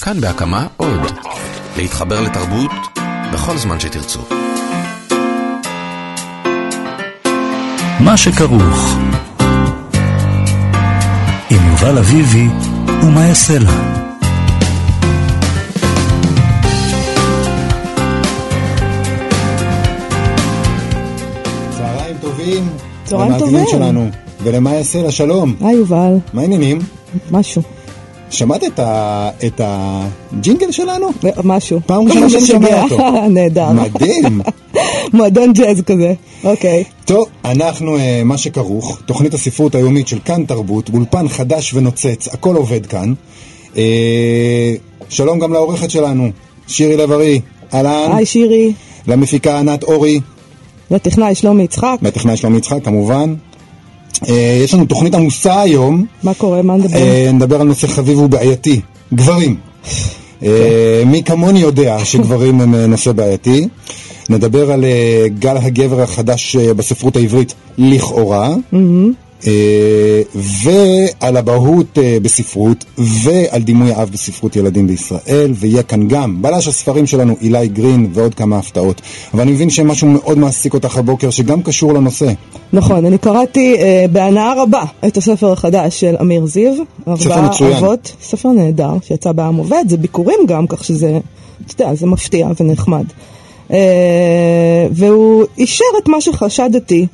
כאן בהקמה עוד. להתחבר לתרבות בכל זמן שתרצו. מה שכרוך עם יובל אביבי ומה יעשה לה. צהריים טובים. צהריים למאזינים טובים. שלנו. ולמה יעשה לה שלום. היי יובל, מה העניינים? משהו, שמעת את, ה... את הג'ינגל שלנו? משהו. פעם ראשונה שאני שומע אותו. נהדר. מדהים. מועדון ג'אז כזה, אוקיי. טוב, אנחנו אה, מה שכרוך, תוכנית הספרות היומית של כאן תרבות, באולפן חדש ונוצץ, הכל עובד כאן. אה, שלום גם לעורכת שלנו, שירי לב-ארי, אהלן. היי שירי, למפיקה ענת אורי, לטכנאי שלומי יצחק, מהטכנאי שלומי יצחק כמובן. אה, יש לנו תוכנית עמוסה היום. מה קורה, מה נדבר? אה, נדבר על נושא חביב ובעייתי, גברים. אה, מי כמוני יודע שגברים הם נושא בעייתי. נדבר על גל הגבר החדש בספרות העברית, לכאורה. אה, ועל אבהות אה, בספרות, ועל דימוי האב בספרות ילדים בישראל, ויהיה כאן גם בלש הספרים שלנו, אילי גרין, ועוד כמה הפתעות. אבל אני מבין שמשהו מאוד מעסיק אותך הבוקר, שגם קשור לנושא. נכון, אני קראתי אה, בהנאה רבה את הספר החדש של אמיר זיו, ספר מצוין. אבות, ספר נהדר, שיצא בעם עובד, זה ביקורים גם, כך שזה, אתה יודע, זה מפתיע ונחמד. אה, והוא אישר את מה שחשדתי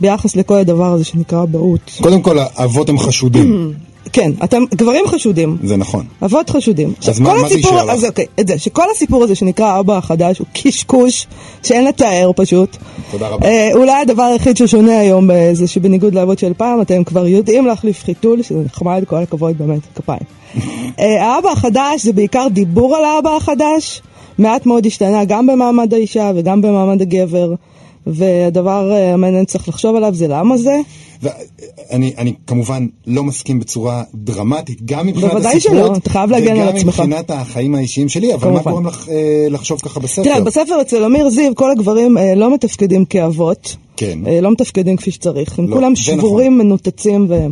ביחס לכל הדבר הזה שנקרא אבהות. קודם כל, האבות הם חשודים, כן, אתם גברים חשודים, זה נכון. אבות חשודים. עכשיו, מה- מה זה לך? אז אוקיי, את זה, שכל הסיפור הזה שנקרא אבא החדש הוא קשקוש שאין לתאר פשוט. תודה רבה. אה, אולי הדבר היחיד ששונה היום אה, זה שבניגוד לאבות של פעם, אתם כבר יודעים להחליף חיתול, שזה נחמד, כל הכבוד, באמת, כפיים. אה, האבא החדש זה בעיקר דיבור על האבא החדש, מעט מאוד השתנה גם במעמד האישה וגם במעמד הגבר, והדבר אה, המעניין צריך לחשוב עליו זה למה זה. ואני אני כמובן לא מסכים בצורה דרמטית, גם מבחינת בוודאי הספרות, שלא, אתה חייב להגן על עצמך. וגם מבחינת החיים האישיים שלי, אבל מה כמובן. גורם לך אה, לחשוב ככה בספר? תראה, בספר אצל אמיר זיו כל הגברים אה, לא מתפקדים כאבות. כן. אה, לא מתפקדים כפי שצריך. הם לא, כולם זה שבורים, מנותצים. ו...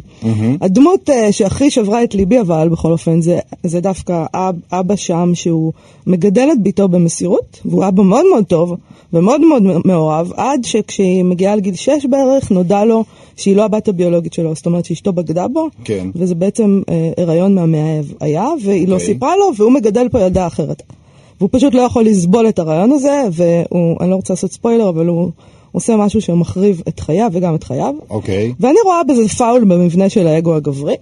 הדמות אה, שהכי שברה את ליבי אבל, בכל אופן, זה, זה דווקא אב, אבא שם שהוא מגדל את ביתו במסירות, והוא אבא מאוד מאוד טוב ומאוד מאוד מאוהב, עד שכשהיא מגיעה לגיל שש בערך, נודע לו שהיא לא הבת הביולוגית שלו, זאת אומרת שאשתו בגדה בו, כן. וזה בעצם אה, הריון מהמאהב היה, והיא לא אוקיי. סיפרה לו, והוא מגדל פה ילדה אחרת. והוא פשוט לא יכול לסבול את הרעיון הזה, והוא, אני לא רוצה לעשות ספוילר, אבל הוא עושה משהו שמחריב את חייו וגם את חייו. אוקיי. ואני רואה בזה פאול במבנה של האגו הגברי,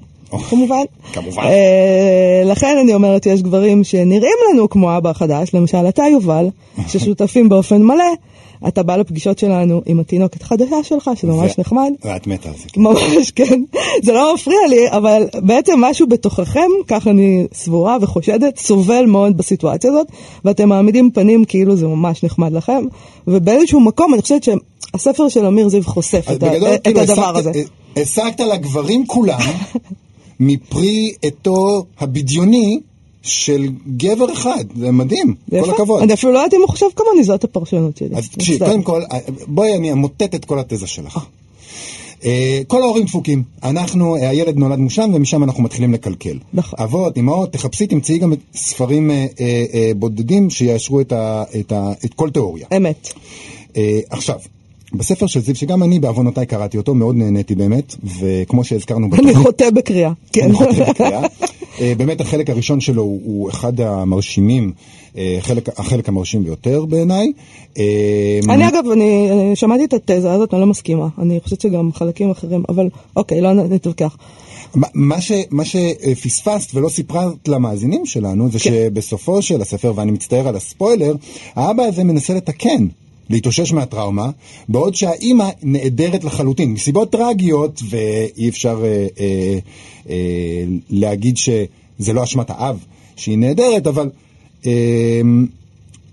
כמובן. כמובן. אה, לכן אני אומרת, יש גברים שנראים לנו כמו אבא החדש, למשל אתה יובל, ששותפים באופן מלא, אתה בא לפגישות שלנו עם התינוקת החדשה שלך, שזה ממש ו- נחמד. ואת מתה על זה. ממש, כן. זה לא מפריע לי, אבל בעצם משהו בתוככם, כך אני סבורה וחושדת, סובל מאוד בסיטואציה הזאת, ואתם מעמידים פנים כאילו זה ממש נחמד לכם, ובאיזשהו מקום אני חושבת שהספר של אמיר זיו חושף את, בגדול, את כאילו, הדבר השגת- הזה. השגת לגברים כולם מפרי עטו הבדיוני של גבר אחד, זה מדהים, זה כל יפה. הכבוד. אני אפילו לא יודעת אם הוא חושב כמוני, זאת הפרשנות שלי. אז תקשיב. קודם כל, בואי אני אמוטט את כל התזה שלך. אה, כל ההורים דפוקים. אנחנו, אה, הילד נולד מושלם ומשם אנחנו מתחילים לקלקל. נכון. אבות, אמהות, תחפשי, תמצאי גם ספרים אה, אה, אה, בודדים שיאשרו את, ה, את, ה, את כל תיאוריה. אמת. אה, עכשיו, בספר של זיו, שגם אני בעוונותיי קראתי אותו, מאוד נהניתי באמת, וכמו שהזכרנו אני חוטא בקריאה. כן. אני חוטא בקריאה. אה, באמת החלק הראשון שלו הוא, הוא אחד המרשימים, אה, חלק, החלק המרשים ביותר בעיניי. אה, אני אגב, אני אני שמעתי את התזה הזאת, אני לא מסכימה. אני חושבת שגם חלקים אחרים, אבל אוקיי, לא נתווכח. מה, ש, מה שפספסת ולא סיפרת למאזינים שלנו זה כן. שבסופו של הספר, ואני מצטער על הספוילר, האבא הזה מנסה לתקן. להתאושש מהטראומה, בעוד שהאימא נעדרת לחלוטין, מסיבות טרגיות, ואי אפשר אה, אה, אה, להגיד שזה לא אשמת האב שהיא נעדרת, אבל... אה,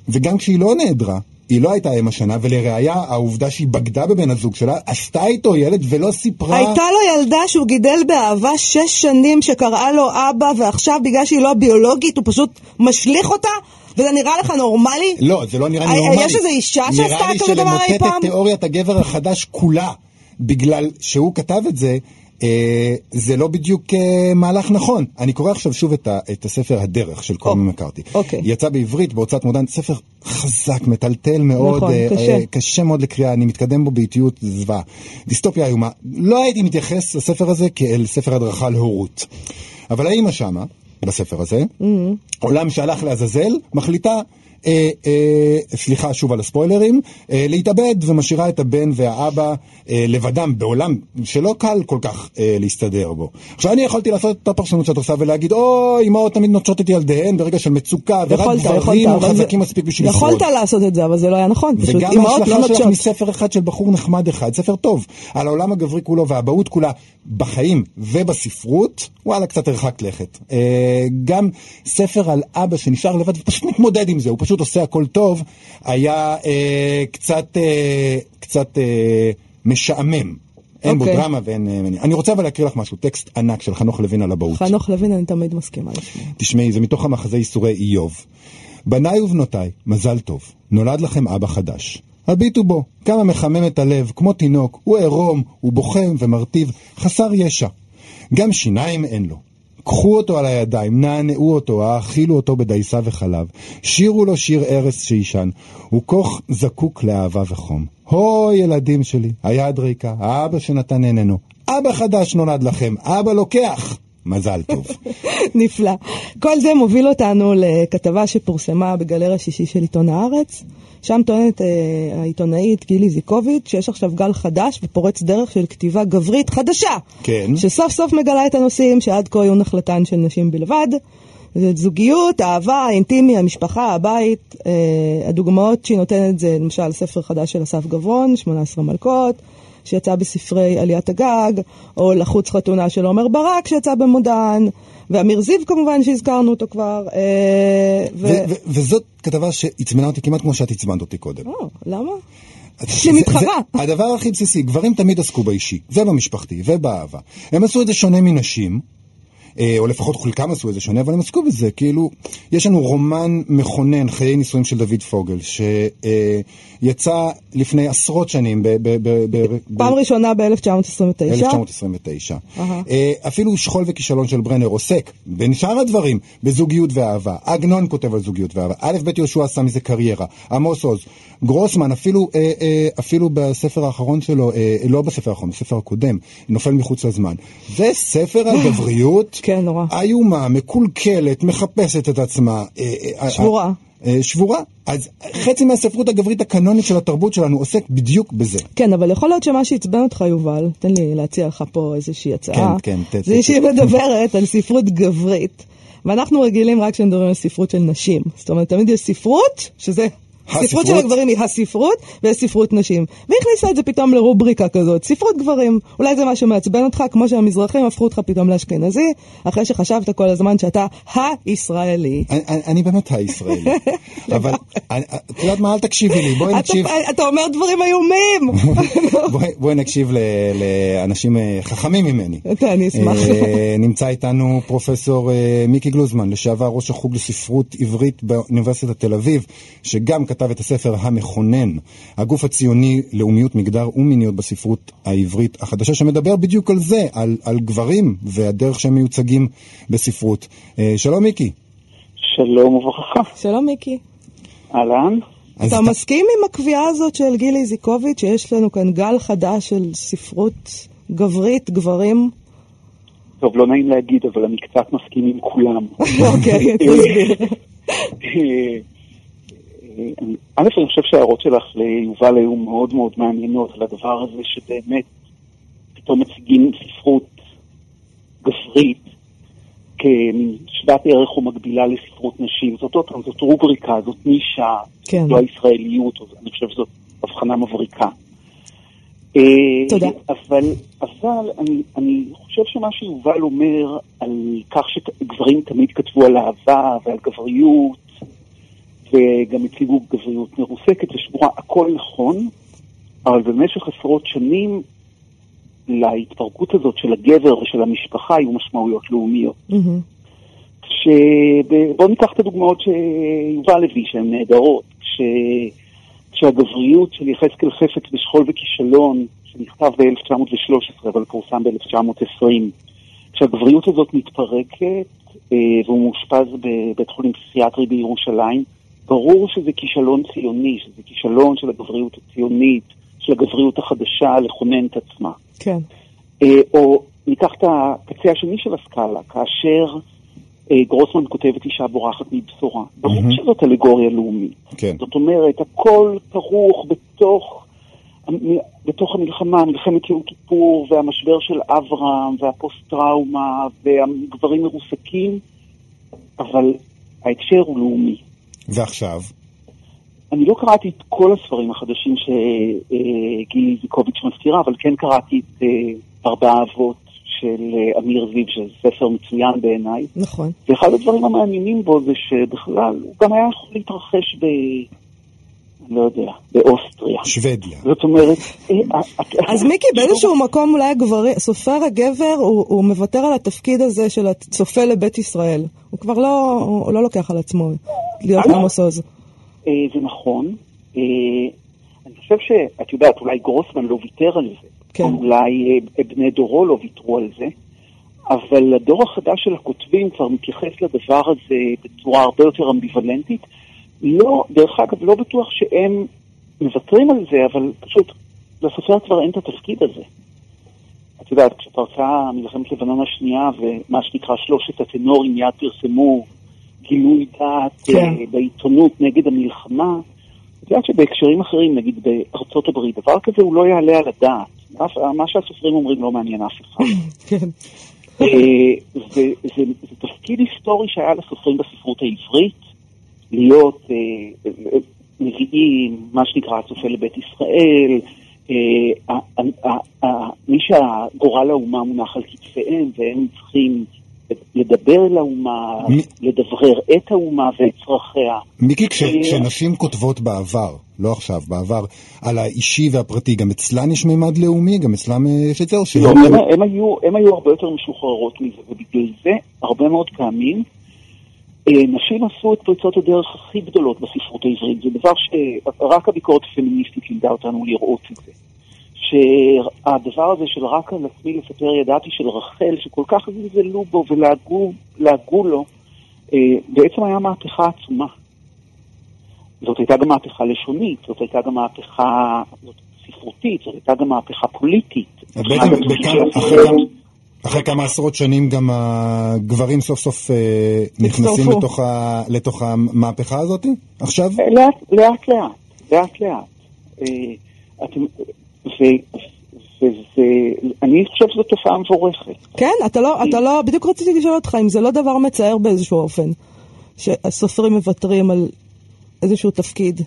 וגם כשהיא לא נעדרה, היא לא הייתה אם השנה, ולראיה, העובדה שהיא בגדה בבן הזוג שלה, עשתה איתו ילד ולא סיפרה... הייתה לו ילדה שהוא גידל באהבה שש שנים שקראה לו אבא, ועכשיו בגלל שהיא לא ביולוגית הוא פשוט משליך אותה? וזה נראה לך נורמלי? לא, זה לא נראה לי אה, נורמלי. יש איזו אישה שעשתה כזה דבר אי נראה לי פעם? שלמוטט את תיאוריית הגבר החדש כולה, בגלל שהוא כתב את זה, אה, זה לא בדיוק אה, מהלך נכון. אני קורא עכשיו שוב את, ה, את הספר הדרך של קורמי מקארתי. אוקיי. יצא בעברית בהוצאת מודן, ספר חזק, מטלטל מאוד, נכון, אה, קשה. אה, קשה מאוד לקריאה, אני מתקדם בו באיטיות זוועה. דיסטופיה איומה. לא הייתי מתייחס לספר הזה כאל ספר הדרכה להורות. אבל האימא שמה, בספר הזה, Mm-hmm. עולם שהלך לעזאזל, מחליטה... אה, אה, סליחה שוב על הספוילרים, אה, להתאבד ומשאירה את הבן והאבא אה, לבדם בעולם שלא קל כל כך אה, להסתדר בו. עכשיו אני יכולתי לעשות את הפרשנות שאת עושה ולהגיד, אוי, אמהות תמיד נוטשות את ילדיהן ברגע של מצוקה, ורק יכולת, גברים יכולת, חזקים זה- מספיק בשביל לשרוד. יכולת לעשות את זה, אבל זה לא היה נכון. פשוט וגם אימהות לא נוטשות. מספר אחד של בחור נחמד אחד, ספר טוב, על העולם הגברי כולו והאבהות כולה בחיים ובספרות, וואלה, קצת הרחקת לכת. אה, גם ספר על אבא שנשאר לבד ופשוט מתמודד עם זה, הוא פשוט עושה הכל טוב, היה אה, קצת, אה, קצת אה, משעמם. אין בו אוקיי. דרמה ואין... אה, מניע. אני רוצה אבל להקריא לך משהו, טקסט ענק של חנוך לוין על אבהות. חנוך לוין, אני תמיד מסכימה לשמוע. תשמעי, זה מתוך המחזה ייסורי איוב. בניי ובנותיי, מזל טוב, נולד לכם אבא חדש. הביטו בו, כמה מחמם את הלב, כמו תינוק, הוא עירום, הוא בוחם ומרטיב, חסר ישע. גם שיניים אין לו. קחו אותו על הידיים, נענעו אותו, האכילו אותו בדייסה וחלב. שירו לו שיר ארס שישן, הוא כה זקוק לאהבה וחום. הו ילדים שלי, היד ריקה, האבא שנתן איננו. אבא חדש נולד לכם, אבא לוקח. מזל טוב. נפלא. כל זה מוביל אותנו לכתבה שפורסמה בגלריה שישי של עיתון הארץ. שם טוענת אה, העיתונאית גילי זיקוביץ' שיש עכשיו גל חדש ופורץ דרך של כתיבה גברית חדשה. כן. שסוף סוף מגלה את הנושאים שעד כה היו נחלתן של נשים בלבד. זוגיות, אהבה, האינטימי, המשפחה, הבית. אה, הדוגמאות שהיא נותנת זה למשל ספר חדש של אסף גברון, 18 מלכות, שיצא בספרי עליית הגג, או לחוץ חתונה של עומר ברק שיצא במודן, ואמיר זיו כמובן שהזכרנו אותו כבר. אה, ו... ו- ו- וזאת כתבה שעצמנה אותי כמעט כמו שאת עצמנת אותי קודם. או, למה? זה- מתחרה. זה- הדבר הכי בסיסי, גברים תמיד עסקו באישי, ובמשפחתי, ובאהבה. הם עשו את זה שונה מנשים, או לפחות חלקם עשו את זה שונה, אבל הם עסקו בזה, כאילו, יש לנו רומן מכונן, חיי נישואים של דוד פוגל, שיצא לפני עשרות שנים, ב- ב- ב- ב- ב- פעם ראשונה ב-1929. 1929. אהה. אה, אפילו שכול וכישלון של ברנר עוסק, בין שאר הדברים, בזוגיות ואהבה. עגנון כותב על זוגיות ואהבה. א' ב' יהושע עשה מזה קריירה. עמוס עוז. גרוסמן, אפילו, אה, אה, אפילו בספר האחרון שלו, אה, לא בספר האחרון, בספר הקודם, נופל מחוץ לזמן. זה ספר על גבריות כן, נורא. איומה, מקולקלת, מחפשת את עצמה. אה, אה, שבורה. אה, שבורה. אז חצי מהספרות הגברית הקנונית של התרבות שלנו עוסק בדיוק בזה. כן, אבל יכול להיות שמה שעצבן אותך, יובל, תן לי להציע לך פה איזושהי הצעה. כן, כן, ת- זה שהיא מדברת על ספרות גברית, ואנחנו רגילים רק כשמדברים על ספרות של נשים. זאת אומרת, תמיד יש ספרות, שזה... הספרות? ספרות של הגברים היא הספרות, ויש ספרות נשים. והיא הכניסה את זה פתאום לרובריקה כזאת, ספרות גברים. אולי זה משהו מעצבן אותך, כמו שהמזרחים הפכו אותך פתאום לאשכנזי, אחרי שחשבת כל הזמן שאתה הישראלי. אני, אני, באמת הישראלי, אבל את יודעת מה, אל תקשיבי לי, בואי נקשיב, אתה אומר דברים איומים! בואי, נקשיב לאנשים אה, חכמים ממני. אני אשמח. אה, נמצא איתנו פרופסור אה, מיקי גלוזמן, לשעבר ראש החוג לספרות עברית באוניברסיטת תל אביב, שגם כתב את הספר המכונן, הגוף הציוני, לאומיות, מגדר ומיניות בספרות העברית החדשה, שמדבר בדיוק על זה, על, על גברים והדרך שהם מיוצגים בספרות. אה, שלום מיקי. שלום וברכה. שלום מיקי. אהלן? אתה מסכים עם הקביעה הזאת של גילי איזיקוביץ' שיש לנו כאן גל חדש של ספרות גברית, גברים? טוב, לא נעים להגיד, אבל אני קצת מסכים עם כולם. אוקיי, תסביר. אה, אה, א', אני חושב שההערות שלך ליובל היו מאוד מאוד מעניינות על הדבר הזה שבאמת פתאום מציגים ספרות גברית כשוות ערך או מקבילה לספרות נשים. זאת עוד פעם, זאת רובריקה, זאת נישה, כן. זו הישראליות, אני חושב שזאת הבחנה מבריקה. אה, תודה. אבל, אבל אני, אני חושב שמה שיובל אומר על כך שגברים תמיד כתבו על אהבה ועל גבריות, וגם הציגו גבריות מרוסקת ושבורה, הכל נכון, אבל במשך עשרות שנים להתפרקות הזאת של הגבר ושל המשפחה היו משמעויות לאומיות. מהמם. ש... בואו ניקח את הדוגמאות שיובל הביא, שהן נהדרות. כש... כשהגבריות של יחזקאל חפץ בשכול וכישלון שנכתב ב-1913 אבל פורסם ב-1920. כשהגבריות הזאת מתפרקת אה, והוא מאושפז בבית חולים פסיכיאטרי בירושלים, ברור שזה כישלון ציוני, שזה כישלון של הגבריות הציונית, של הגבריות החדשה לכונן את עצמה. כן. אה, או ניקח את הקצה השני של הסקאלה, כאשר אה, גרוסמן כותבת אישה בורחת מבשורה. ברור מהמם. שזאת אלגוריה לאומית. כן. זאת אומרת, הכל כרוך בתוך, בתוך המלחמה, מלחמת יום כיפור, והמשבר של אברהם, והפוסט-טראומה, והגברים מרוסקים, אבל ההקשר הוא לאומי. ועכשיו? אני לא קראתי את כל הספרים החדשים שגילי זיקוביץ' מזכירה, אבל כן קראתי את אה, ארבעה אבות של אה, אמיר זיו, שזה ספר מצוין בעיניי. נכון. ואחד הדברים המעניינים בו זה שבכלל, הוא גם היה יכול להתרחש ב... לא יודע, באוסטריה. שוודיה. זאת אומרת... אה, אה, אז מיקי, באיזשהו מקום אולי הגברי, סופר הגבר, הוא, הוא מוותר על התפקיד הזה של הצופה לבית ישראל. הוא כבר לא, הוא לא לוקח על עצמו להיות אה? עמוס עוז. אה, זה נכון. אה, אני חושב שאת יודעת, אולי גרוסמן לא ויתר על זה. כן. או אולי אה, בני דורו לא ויתרו על זה. אבל הדור החדש של הכותבים כבר מתייחס לדבר הזה בצורה הרבה יותר אמביוולנטית. לא, דרך אגב, לא בטוח שהם מוותרים על זה, אבל פשוט לסופר כבר אין את התפקיד הזה. את יודעת, כשפרצה מלחמת לבנון השנייה ומה שנקרא שלושת הטנורים מיד פרסמו גילוי דעת כן. אה, בעיתונות נגד המלחמה, את יודעת שבהקשרים אחרים, נגיד בארצות הברית, דבר כזה הוא לא יעלה על הדעת. מה שהסופרים אומרים לא מעניין אף אחד. כן. אה, זה, זה, זה תפקיד היסטורי שהיה לסופרים בספרות העברית, להיות אה, אה, נביאים, מה שנקרא הצופה לבית ישראל, אה, מי שהגורל האומה מונח על כתפיהם והם צריכים לדבר אל האומה, לדברר את האומה ואת צרכיה. מיקי, כש, אה, כשנשים כותבות בעבר, לא עכשיו, בעבר, על האישי והפרטי, גם אצלן יש מימד לאומי? גם אצלם אה, יש את זה? או ש... לא, הם, הם, היו, הם היו הרבה יותר משוחררות מזה, ובגלל זה הרבה מאוד פעמים אה, נשים עשו את פריצות הדרך הכי גדולות בספרות העברית. זה דבר שרק הביקורת הפמיניסטית לימדה אותנו לראות את זה. שהדבר הזה של רק על עצמי לספר ידעתי של רחל, שכל כך זלזלו בו ולעגו לעגו לו, אה, בעצם היה מהפכה עצומה. זאת הייתה גם מהפכה לשונית, זאת הייתה גם מהפכה ספרותית, זאת הייתה גם מהפכה פוליטית. אז אחרי כמה- עשרות שנים גם הגברים סוף סוף אה, נכנסים. לתוך, ה, לתוך המהפכה הזאת עכשיו? לאט לאט, לאט, לאט לאט. אה, אני חושב שזו תופעה מבורכת. כן, אתה לא, אתה לא, בדיוק רציתי לשאול אותך אם זה לא דבר מצער באיזשהו אופן, שהסופרים מוותרים על איזשהו תפקיד.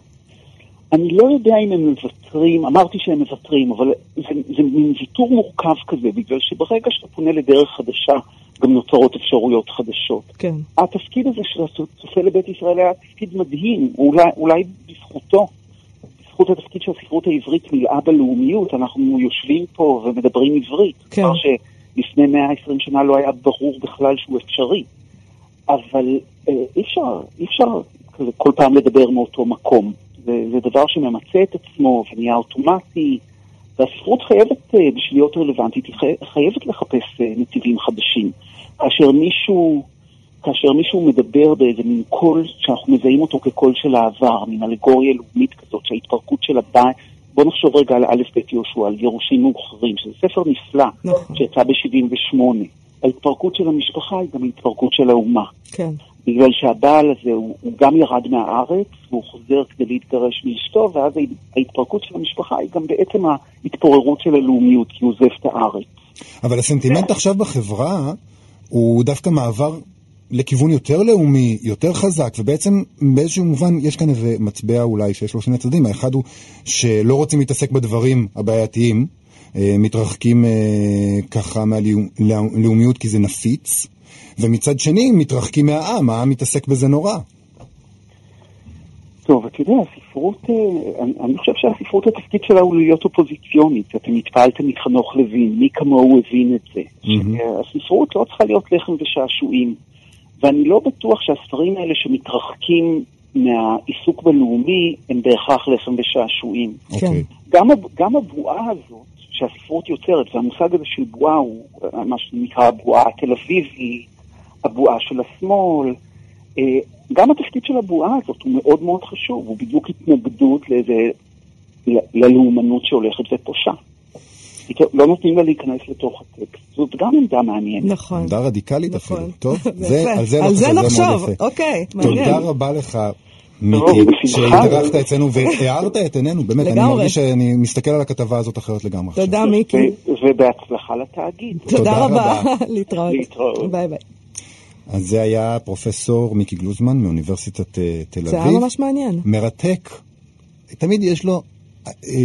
אני לא יודע אם הם מוותרים, אמרתי שהם מוותרים, אבל זה, זה מין ויתור מורכב כזה, בגלל שברגע שאתה פונה לדרך חדשה, גם נוצרות אפשרויות חדשות. כן. התפקיד הזה של הצופה לבית ישראל היה תפקיד מדהים, אולי, אולי בזכותו, בזכות התפקיד שהספרות העברית מילאה בלאומיות, אנחנו יושבים פה ומדברים עברית, כן. דבר שלפני 120 שנה לא היה ברור בכלל שהוא אפשרי. אבל אה, אי אפשר, אי אפשר כל פעם לדבר מאותו מקום. זה, זה דבר שממצה את עצמו ונהיה אוטומטי, והספרות חייבת, אה, בשביל להיות רלוונטית, היא חי- חייבת לחפש אה, נתיבים חדשים. כאשר מישהו, כאשר מישהו מדבר באיזה מין קול שאנחנו מזהים אותו כקול של העבר, מין אלגוריה לאומית כזאת, שההתפרקות של הבית, בוא נחשוב רגע על א' ב' יהושע, על גירושים מאוחרים, שזה ספר נפלא, נכון. שיצא ב-78. ההתפרקות של המשפחה היא גם התפרקות של האומה. כן. בגלל שהבעל הזה הוא, הוא גם ירד מהארץ, והוא חוזר כדי להתגרש מאשתו, ואז ההתפרקות של המשפחה היא גם בעצם ההתפוררות של הלאומיות, כי הוא עוזב את הארץ. אבל הסנטימנט עכשיו בחברה הוא דווקא מעבר לכיוון יותר לאומי, יותר חזק, ובעצם באיזשהו מובן יש כאן איזה מטבע אולי שיש לו שני צדדים. האחד הוא שלא רוצים להתעסק בדברים הבעייתיים, אה, מתרחקים אה, ככה מהלאומיות כי זה נפיץ, ומצד שני מתרחקים מהעם, העם מתעסק בזה נורא. טוב, אתה יודע, הספרות, אה, אני, אני חושב שהספרות התפקיד שלה הוא להיות אופוזיציונית. אתם התפעלתם מחנוך לוין, מי כמוהו הבין את זה. מהמם. הספרות לא צריכה להיות לחם ושעשועים. ואני לא בטוח שהספרים האלה שמתרחקים מהעיסוק בלאומי הם בהכרח לחם ושעשועים. כן. אוקיי. גם, גם הבועה הזאת שהספרות יוצרת, והמושג הזה של בועה הוא אה, מה שנקרא הבועה התל אביבי, הבועה של השמאל. אה, גם התפקיד של הבועה הזאת הוא מאוד מאוד חשוב, הוא בדיוק התנגדות לאיזה, ללאומנות שהולכת ופושה. לא נותנים לה להיכנס לתוך הטקסט, זאת גם עמדה מעניינת. נכון. עמדה רדיקלית נכון. אפילו. טוב, זה. על זה לא על זה נחשוב. אוקיי, מעניין. תודה רבה לך, מיקי, בשמחה. שהתארחת אצלנו והארת את עינינו, באמת, אני. מרגיש שאני מסתכל על הכתבה הזאת אחרת לגמרי. עכשיו. תודה, מיקי. ובהצלחה לתאגיד. תודה רבה. להתראות. להתראות. ביי ביי. אז זה היה פרופסור מיקי גלוזמן מאוניברסיטת אה, תל אביב. זה היה ממש מעניין. מרתק. תמיד יש לו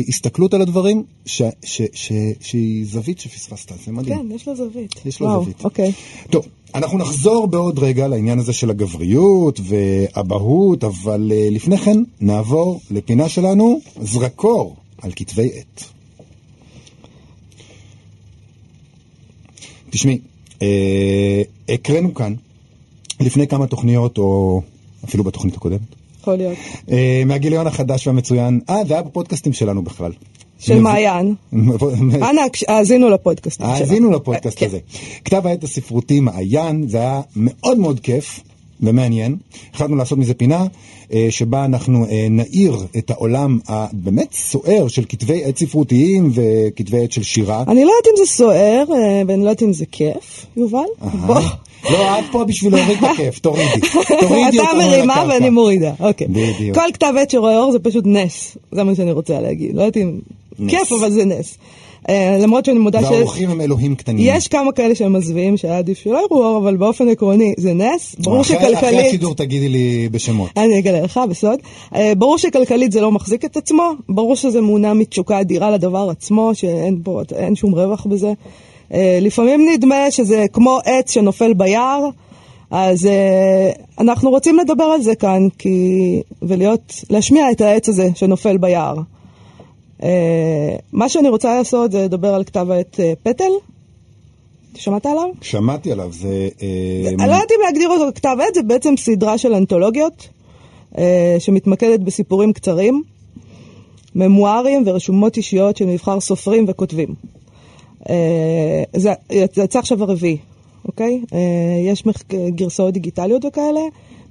הסתכלות על הדברים ש, ש, ש, שהיא זווית שפספסת, זה מדהים. כן, יש לו זווית. יש לו וואו, זווית. אוקיי. טוב, אנחנו נחזור בעוד רגע לעניין הזה של הגבריות ואבהות, אבל אה, לפני כן נעבור לפינה שלנו, זרקור על כתבי עת. תשמעי, אה, הקראנו כאן לפני כמה תוכניות, או אפילו בתוכנית הקודמת, יכול להיות. אה, מהגיליון החדש והמצוין, אה, זה היה בפודקאסטים שלנו בכלל. של מעיין. אנא, האזינו לפודקאסט. האזינו לפודקאסט כן. הזה. כתב העת הספרותי מעיין, זה היה מאוד מאוד כיף ומעניין. החלטנו לעשות מזה פינה אה, שבה אנחנו אה, נאיר את העולם הבאמת סוער של כתבי עת ספרותיים וכתבי עת של שירה. אני לא יודעת אם זה סוער, אה, ואני לא יודעת אם זה כיף, יובל. בוא. לא, את פה בשביל להוריד את הכיף, תורידי. תורידי אתה אותנו מרימה. ואני מורידה, אוקיי. בדיוק. כל כתב עת שרואה אור זה פשוט נס, זה מה שאני רוצה להגיד. לא יודעת אם... כיף, אבל זה נס. אה, למרות שאני מודה ש... והאורחים הם אלוהים קטנים. יש כמה כאלה שהם מזוויעים שהיה עדיף שלא יראו אור, אבל באופן עקרוני זה נס. ברור אחרי- אחרי שכלכלית... השידור תגידי לי בשמות. אני אגלה לך בסוד. אה, ברור שכלכלית זה לא מחזיק את עצמו, ברור שזה מונע מתשוקה אדירה לדבר עצמו, שאין שום רווח בזה. אה, לפעמים נדמה שזה כמו עץ שנופל ביער, אז אה, אנחנו רוצים לדבר על זה כאן, כי... ולהיות, להשמיע את העץ הזה שנופל ביער. אה, מה שאני רוצה לעשות זה לדבר על כתב העת אה, פטל. שמעת עליו? שמעתי עליו, זה... אה, אני לא יודעת אם להגדיר אותו ככתב עת, זה בעצם סדרה של אנתולוגיות שמתמקדת בסיפורים קצרים, ממוארים ורשומות אישיות של מבחר סופרים וכותבים. זה יצא עכשיו הרביעי, אוקיי? יש גרסאות דיגיטליות וכאלה,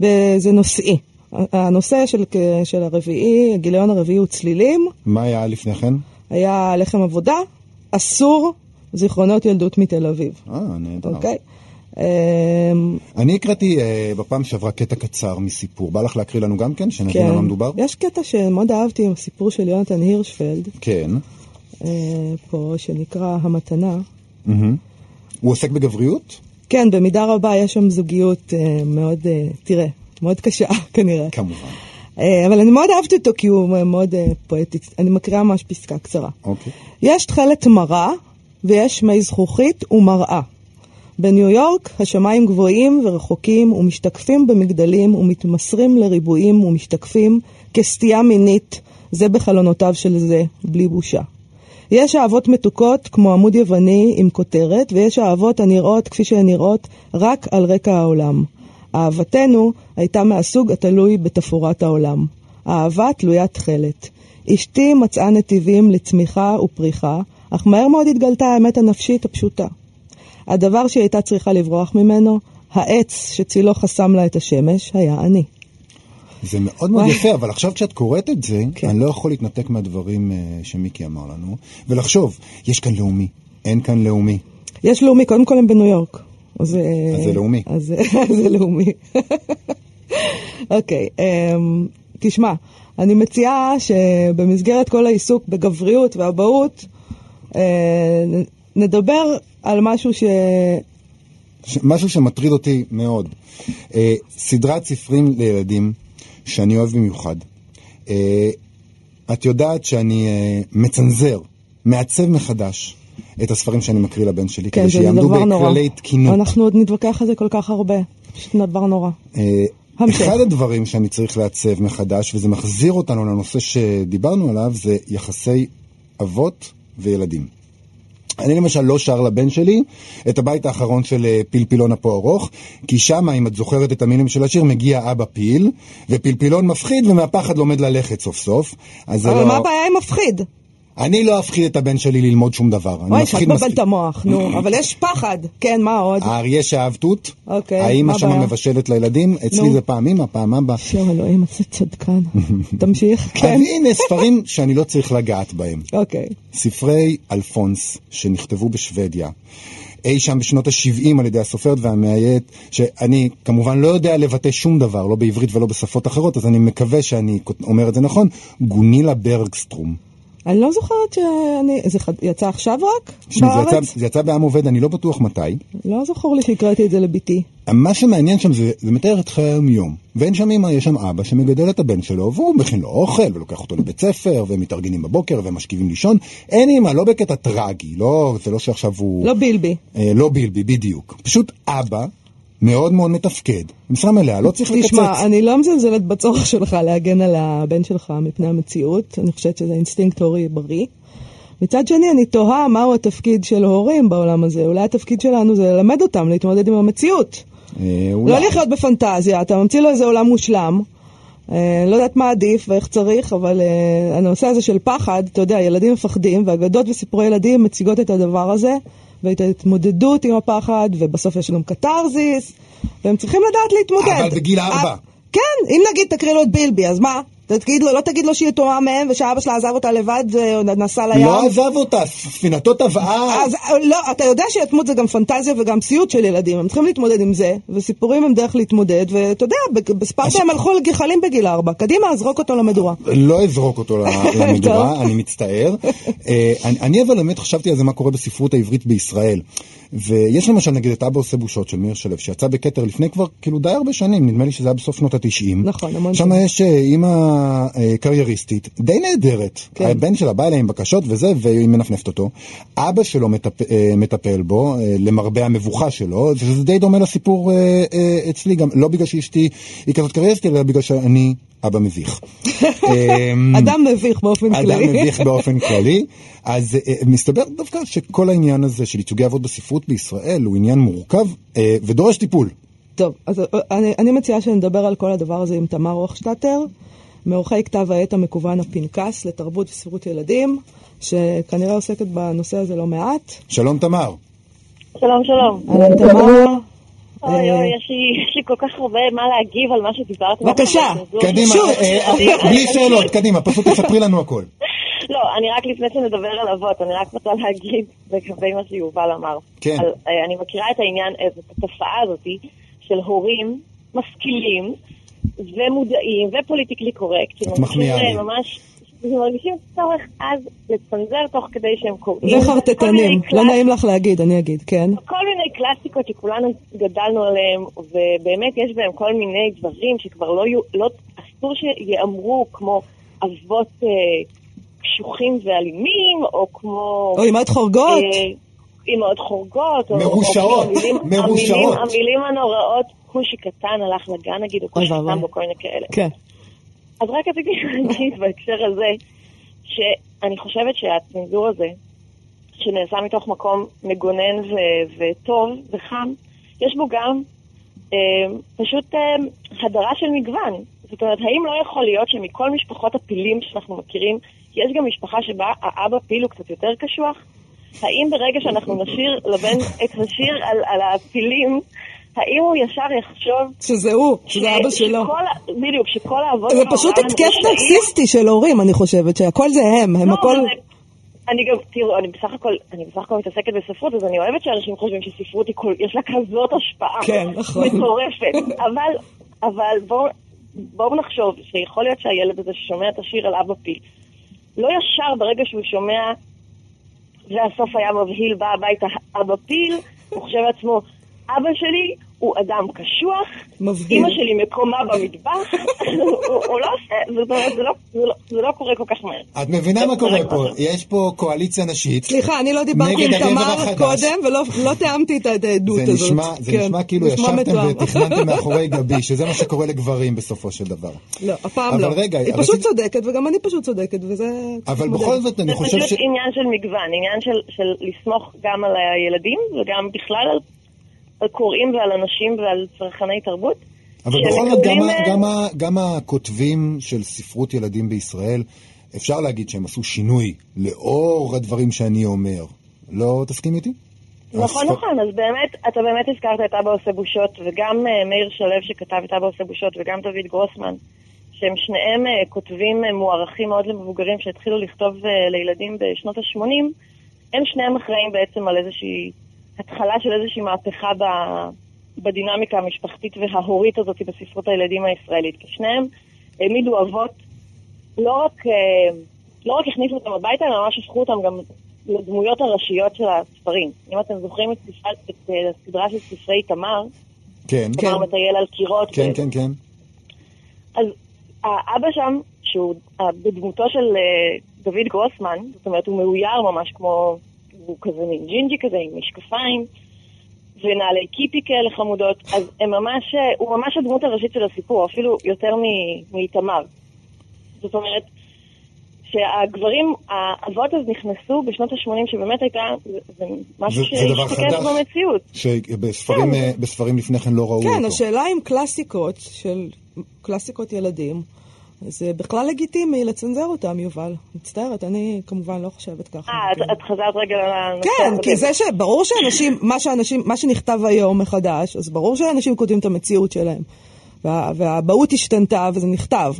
וזה נושאי. הנושא של, של הרביעי, הגיליון הרביעי הוא צלילים, מה היה לפני כן? היה לחם עבודה, אסור, זיכרונות ילדות מתל אביב, אה, נהדר. אוקיי? אה, אני הקראתי אה, בפעם שעברה קטע קצר מסיפור. בא לך להקריא לנו גם כן, שנבין על מה מדובר? יש קטע שמאוד אהבתי עם הסיפור של יונתן הירשפלד, כן. אה, פה, שנקרא המתנה. הוא עוסק בגבריות? כן, במידה רבה יש שם זוגיות אה, מאוד, אה, תראה, מאוד קשה כנראה. כמובן. אה, אבל אני מאוד אהבתי אותו כי הוא מאוד אה, פואטי. אני מקריאה ממש פסקה קצרה. אוקיי. יש תכלת מרה ויש מי זכוכית ומראה. בניו יורק השמיים גבוהים ורחוקים ומשתקפים במגדלים ומתמסרים לריבועים ומשתקפים כסטייה מינית זה בחלונותיו של זה, בלי בושה. יש אהבות מתוקות כמו עמוד יווני עם כותרת, ויש אהבות הנראות כפי שהן נראות רק על רקע העולם. אהבתנו הייתה מהסוג התלוי בתפאורת העולם. אהבה תלוית תכלת. אשתי מצאה נתיבים לצמיחה ופריחה, אך מהר מאוד התגלתה האמת הנפשית הפשוטה. הדבר שהיא הייתה צריכה לברוח ממנו, העץ שצילו חסם לה את השמש, היה אני. זה מאוד מאוד. יפה, אבל עכשיו כשאת קוראת את זה, כן. אני לא יכול להתנתק מהדברים אה, שמיקי אמר לנו, ולחשוב, יש כאן לאומי, אין כאן לאומי. יש לאומי, קודם כל הם בניו יורק. אז, אה, אז זה לאומי. אז זה- לאומי. אוקיי, אמ, תשמע, אני מציעה שבמסגרת כל העיסוק בגבריות ואבהות, אה, נדבר על משהו ש... משהו שמטריד אותי מאוד. אה, סדרת ספרים לילדים שאני אוהב במיוחד. את יודעת שאני מצנזר, מעצב מחדש את הספרים שאני מקריא לבן שלי, כן, כדי שיעמדו. בכללי תקינות. אנחנו עוד נתווכח על זה כל כך הרבה. פשוט דבר נורא. אה, המשך. אחד הדברים שאני צריך לעצב מחדש, וזה מחזיר אותנו לנושא שדיברנו עליו, זה יחסי אבות וילדים. אני למשל לא שר לבן שלי את הבית האחרון של אה, פלפילון אפו ארוך, כי שם, אם את זוכרת את המילים של השיר, מגיע אבא פיל, ופלפילון מפחיד ומהפחד לומד ללכת סוף סוף. אבל לא... מה הבעיה עם מפחיד? אני לא אפחיד את הבן שלי ללמוד שום דבר. אוי, שאת מבלבל מספיק. את המוח, נו, אבל יש פחד. כן, מה עוד? האריה שאהב תות, אוקיי, מה שם הבעיה? מבשלת לילדים, אצלי. זה פעם אמא, פעם אבא. שם אלוהים, איזה צדקן. תמשיך, אז כן. הנה ספרים שאני לא צריך לגעת בהם. אוקיי. ספרי אלפונס שנכתבו בשוודיה. אי שם בשנות ה-70 על ידי הסופרת והמאיית, שאני כמובן לא יודע לבטא שום דבר, לא בעברית ולא בשפות אחרות, אז אני מקווה שאני אומר את זה נכון, גונילה ברגסטרום. אני לא זוכרת שאני... זה חד- יצא עכשיו רק? תשמעי, זה יצא-? זה יצא בעם עובד, אני לא בטוח מתי. לא זכור לי שהקראתי את זה לביתי. מה שמעניין שם זה, זה מתאר את חיי היום-יום. ואין שם אמא, יש שם אבא שמגדל את הבן שלו, והוא מכין לו אוכל, ולוקח אותו לבית ספר, והם מתארגנים בבוקר, והם משכיבים לישון. אין אמא, לא בקטע טרגי, לא, זה לא שעכשיו הוא... לא בילבי. אה, לא בילבי, בדיוק. פשוט אבא מאוד מאוד מתפקד, משרה מלאה, לא צריך לקצץ. תשמע, אני לא מזלזלת בצורך שלך להגן על הבן שלך מפני המציאות. אני חושבת שזה אינסטינקט הורי בריא. מצד שני, אני תוהה מהו התפקיד של הורים בעולם הזה. אולי התפקיד שלנו זה ללמד אותם להתמודד עם המציאות. אה, אולי. לא לחיות בפנטזיה, אתה ממציא לו איזה עולם מושלם. אה, לא יודעת מה עדיף ואיך צריך, אבל אה, הנושא הזה של פחד, אתה יודע, ילדים מפחדים, ואגדות וסיפורי ילדים מציגות את הדבר הזה, ואת ההתמודדות עם הפחד, ובסוף יש גם קתרזיס, והם צריכים לדעת להתמודד. אבל בגיל ארבע. אה, כן, אם נגיד תקריא לו את בילבי, אז מה? תגיד לו, לא תגיד לו שהיא יתומה מהם, ושאבא שלה עזב אותה לבד ונסע לים. לא עזב אותה, ספינתו טבעה. אז לא, אתה יודע שיתמות זה גם פנטזיה וגם סיוט של ילדים, הם צריכים להתמודד עם זה, וסיפורים הם דרך להתמודד, ואתה יודע, בספרטה הם הלכו לגחלים בגיל ארבע, קדימה, זרוק אותו למדורה. לא אזרוק אותו למדורה. אני מצטער. אה, אני אבל באמת חשבתי על זה מה קורה בספרות העברית בישראל. ויש למשל נגיד את אבא עושה בושות של מאיר שלו, שיצא בכתר לפני כבר כאילו די הרבה שנים, נדמה לי שזה היה בסוף שנות התשעים. נכון, המון שם שנים. יש אה, אימא אה, קרייריסטית, די נהדרת. כן. הבן שלה בא אליה עם בקשות וזה, והיא מנפנפת אותו. אבא שלו מטפ- אה, מטפל בו, אה, למרבה המבוכה שלו, וזה די דומה לסיפור אה, אצלי גם, לא בגלל שאשתי היא כזאת קרייריסטית, אלא בגלל שאני אבא מביך. אמ, אדם מביך באופן אדם כללי. מביך באופן כללי. אז מסתבר דווקא שכל העניין הזה של ייצוגי אבות בספרות בישראל הוא עניין מורכב ודורש טיפול. טוב, אז אני, אני מציעה שנדבר על כל הדבר הזה עם תמר הוכשטטר, מעורכי כתב העת המקוון הפנקס לתרבות וספרות ילדים, שכנראה עוסקת בנושא הזה לא מעט. שלום תמר. שלום, שלום. אהלן תמר. אוי אה, אוי, יש לי- כל כך הרבה מה להגיב על מה שדיברת. בבקשה, קדימה, שוט. אה, אה, בלי שאלות, קדימה, פשוט תספרי לנו הכל. לא, אני רק לפני שנדבר על אבות, אני רק רוצה להגיד לגבי מה שיובל אמר. כן. אני מכירה את העניין, את התופעה הזאת של הורים משכילים ומודעים ופוליטיקלי קורקט. את מחמיאה לי. ממש, מרגישים צורך אז לצנזר תוך כדי שהם קוראים. וחרטטנים, לא נעים לך להגיד, אני אגיד, כן. כל מיני קלאסיקות שכולנו גדלנו עליהם, ובאמת יש בהם כל מיני דברים שכבר לא יהיו, לא, אסור שיאמרו כמו אבות אה, קשוחים ואלימים, או כמו... או אמהות חורגות. אה, אמהות חורגות. מרושעות, המילים- מרושעות. המילים, המילים הנוראות, כושי קטן הלך לגן נגיד, או כושי. קטן בו, כל מיני כאלה. כן. אז רק רציתי להגיד בהקשר הזה, שאני חושבת שהצנזור הזה, שנעשה מתוך מקום מגונן ו- וטוב וחם, יש בו גם אה, פשוט אה, הדרה של מגוון. זאת אומרת, האם לא יכול להיות שמכל משפחות הפילים שאנחנו מכירים, יש גם משפחה שבה האבא פיל הוא קצת יותר קשוח? האם ברגע שאנחנו נשיר לבן את השיר על, על הפילים, האם הוא ישר יחשוב שזה הוא, שזה ש- אבא שלו. שכל בדיוק, שכל האבות זה פשוט התקף? נרקסיסטי של הורים, אני חושבת, שהכל זה הם, הם לא, הכל... זה- אני גם, תראו, אני בסך הכל, אני בסך הכל מתעסקת בספרות, אז אני אוהבת שאנשים חושבים שספרות היא כל, יש לה כזאת השפעה. כן, נכון. מטורפת. אבל, אבל בואו בואו נחשוב שיכול להיות שהילד הזה ששומע את השיר על אבא פיל, לא ישר ברגע שהוא שומע, והסוף היה מבהיל, בא הביתה אבא פיל, הוא חושב לעצמו, אבא שלי הוא אדם קשוח, מבהיל. אמא שלי מקומה במטבח, הוא לא עושה, זה לא- זה לא- זה לא קורה כל כך מהר. את מבינה מה קורה פה? יש פה קואליציה נשית. סליחה, אני לא דיברתי עם תמר. קודם, ולא לא תיאמתי את העדות זה הזאת. נשמע, זה כן, נשמע כאילו נשמע ישבתם. ותכננתם מאחורי גבי, שזה מה שקורה לגברים בסופו של דבר. לא, הפעם אבל לא. רגע, היא פשוט צודקת, וגם אני פשוט צודקת, וזה... אבל. בכל זאת אני זה חושב פשוט ש... עניין של מגוון, עניין של, של לסמוך גם על הילדים וגם בכלל על קוראים ועל אנשים ועל צרכני תרבות. אבל בכל זאת, גם, מקבלים, ה- אה, גם, גם הכותבים של ספרות ילדים בישראל, אפשר להגיד שהם עשו שינוי לאור הדברים שאני אומר. לא תסכים איתי? נכון, הספר- נכון, אז באמת, אתה באמת הזכרת את אבא עושה בושות, וגם אה, מאיר שלו שכתב את אבא עושה בושות, וגם דוד גרוסמן, שהם שניהם אה, כותבים אה, מוערכים מאוד למבוגרים שהתחילו לכתוב לילדים בשנות ה-80, הם שניהם אחראים בעצם על איזושהי התחלה של איזושהי מהפכה ב... בדינמיקה המשפחתית וההורית הזאת בספרות הילדים הישראלית, כי שניהם העמידו אבות, לא רק, אה, לא רק הכניסו אותם הביתה, אלא ממש הפכו אותם גם לדמויות הראשיות של הספרים. אם אתם זוכרים את, ספר, את אה, הסדרה של ספרי תמר, כן, תמר מטייל על קירות, כן, ו- כן, כן. אז האבא שם, שהוא אה, בדמותו של אה, דוד גרוסמן, זאת אומרת הוא מאויר ממש כמו, הוא כזה מין ג'ינג'י כזה עם משקפיים ונעלי קיפי כאלה חמודות, אז הם ממש, אה, הוא ממש הדמות הראשית של הסיפור, אפילו יותר מ- מאיתמר. זאת אומרת, שהגברים, האבות אז נכנסו בשנות ה-80, שבאמת הייתה, זה, משהו זה- זה דבר שהשתקף חדש. במציאות. שבספרים כן. אה, בספרים לפני כן לא ראו כן, אותו. השאלה אם קלאסיקות של קלאסיקות ילדים, זה בכלל לגיטימי לצנזר אותם, יובל. מצטערת, אני כמובן לא חושבת ככה. אה, את, את חזרת רגע לנושא כן, הקודם. כי זה ש... ברור שאנשים, מה שאנשים, מה שנכתב היום מחדש, אז ברור שאנשים כותבים את המציאות שלהם. וה, והאבהות השתנתה וזה נכתב.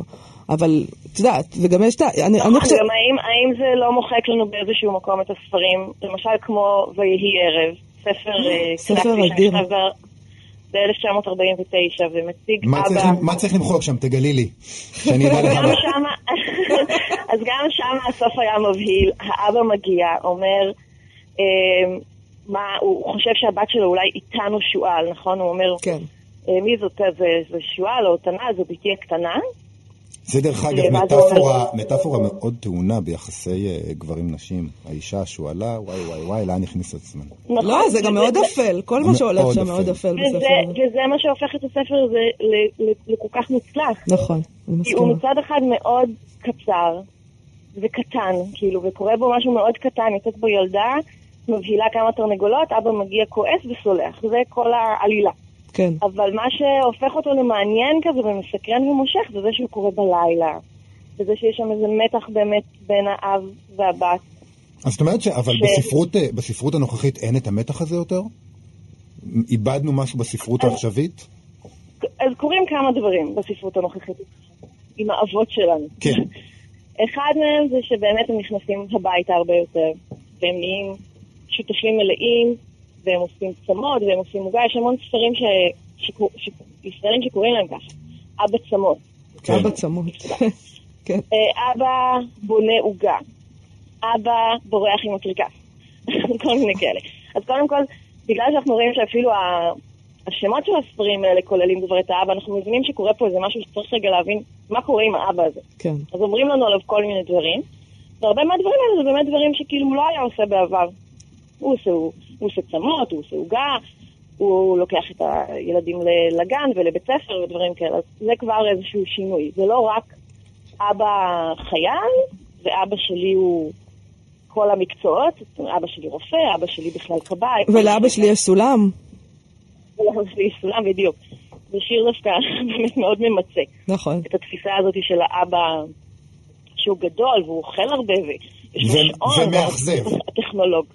אבל, את יודעת, וגם יש את ה... אני, אני נכון, חושבת... גם האם, האם זה לא מוחק לנו באיזשהו מקום את הספרים, למשל כמו ויהי ערב, ספר אה, ספר קלאסי. שנכתב ב-1949 ומציג מה צריך- אבא... מה צריך למחוק שם? תגלי לי. שאני אדע לך. אז גם שם הסוף היה מבהיל, האבא מגיע, אומר, אה, מה, הוא חושב שהבת שלו אולי איתנו שועל, נכון? הוא אומר, כן. אה, מי זאת, זה, זה שועל או תנה, זו בתי הקטנה. זה דרך אגב ואז מטאפורה, מטאפורה מאוד טעונה ביחסי אה, גברים-נשים. האישה השועלה, וואי וואי וואי, לאן הכניס את עצמנו? נכון, לא, זה גם מאוד אפל. כל מה שהולך שם אפל. מאוד אפל בספר וזה, הזה. וזה מה שהופך את הספר הזה ל- ל- לכל כך מוצלח. נכון, אני כי הוא מסכימה. מצד אחד מאוד קצר וקטן, כאילו, וקורה בו משהו מאוד קטן, יוצאת בו ילדה, מבהילה כמה תרנגולות, אבא מגיע כועס וסולח, זה כל העלילה. כן. אבל מה שהופך אותו למעניין כזה ומסקרן ומושך זה זה שהוא קורה בלילה. וזה שיש שם איזה מתח באמת בין האב והבת. אז זאת אומרת ש... אבל ש- בספרות, אה, בספרות הנוכחית אין את המתח הזה יותר? איבדנו משהו בספרות העכשווית? אז קורים כמה דברים בספרות הנוכחית עם האבות שלנו. כן. אחד מהם זה שבאמת הם נכנסים הביתה הרבה יותר, והם נהיים שותפים מלאים, והם עושים צמות, והם עושים עוגה, יש המון ספרים ש... שקור... ש... ישראלים שקוראים להם ככה, אבא צמות. כן. אבא צמוד. כן. אה, אבא בונה עוגה, אבא בורח עם הקרקס, כל מיני כאלה. אז קודם כל, בגלל שאנחנו רואים שאפילו ה- השמות של הספרים האלה כוללים דברי האבא, אנחנו מבינים שקורה פה איזה משהו שצריך רגע להבין מה קורה עם האבא הזה. כן. אז אומרים לנו עליו כל מיני דברים, והרבה מהדברים האלה זה באמת דברים שכאילו הוא לא היה עושה בעבר. הוא עושה, הוא, הוא עושה צמות, הוא עושה עוגה, הוא לוקח את הילדים לגן ולבית ספר ודברים כאלה, אז זה כבר איזשהו שינוי. זה לא רק אבא חייל, ואבא שלי הוא כל המקצועות, אבא שלי רופא, אבא שלי בכלל כבאי. ולאבא שלי יש סולם. ולאבא שלי יש סולם, בדיוק. זה שיר דווקא באמת מאוד ממצה. נכון. את התפיסה הזאת של האבא שהוא גדול והוא אוכל הרבה ויש לו שעון. ומאכזב. הטכנולוג.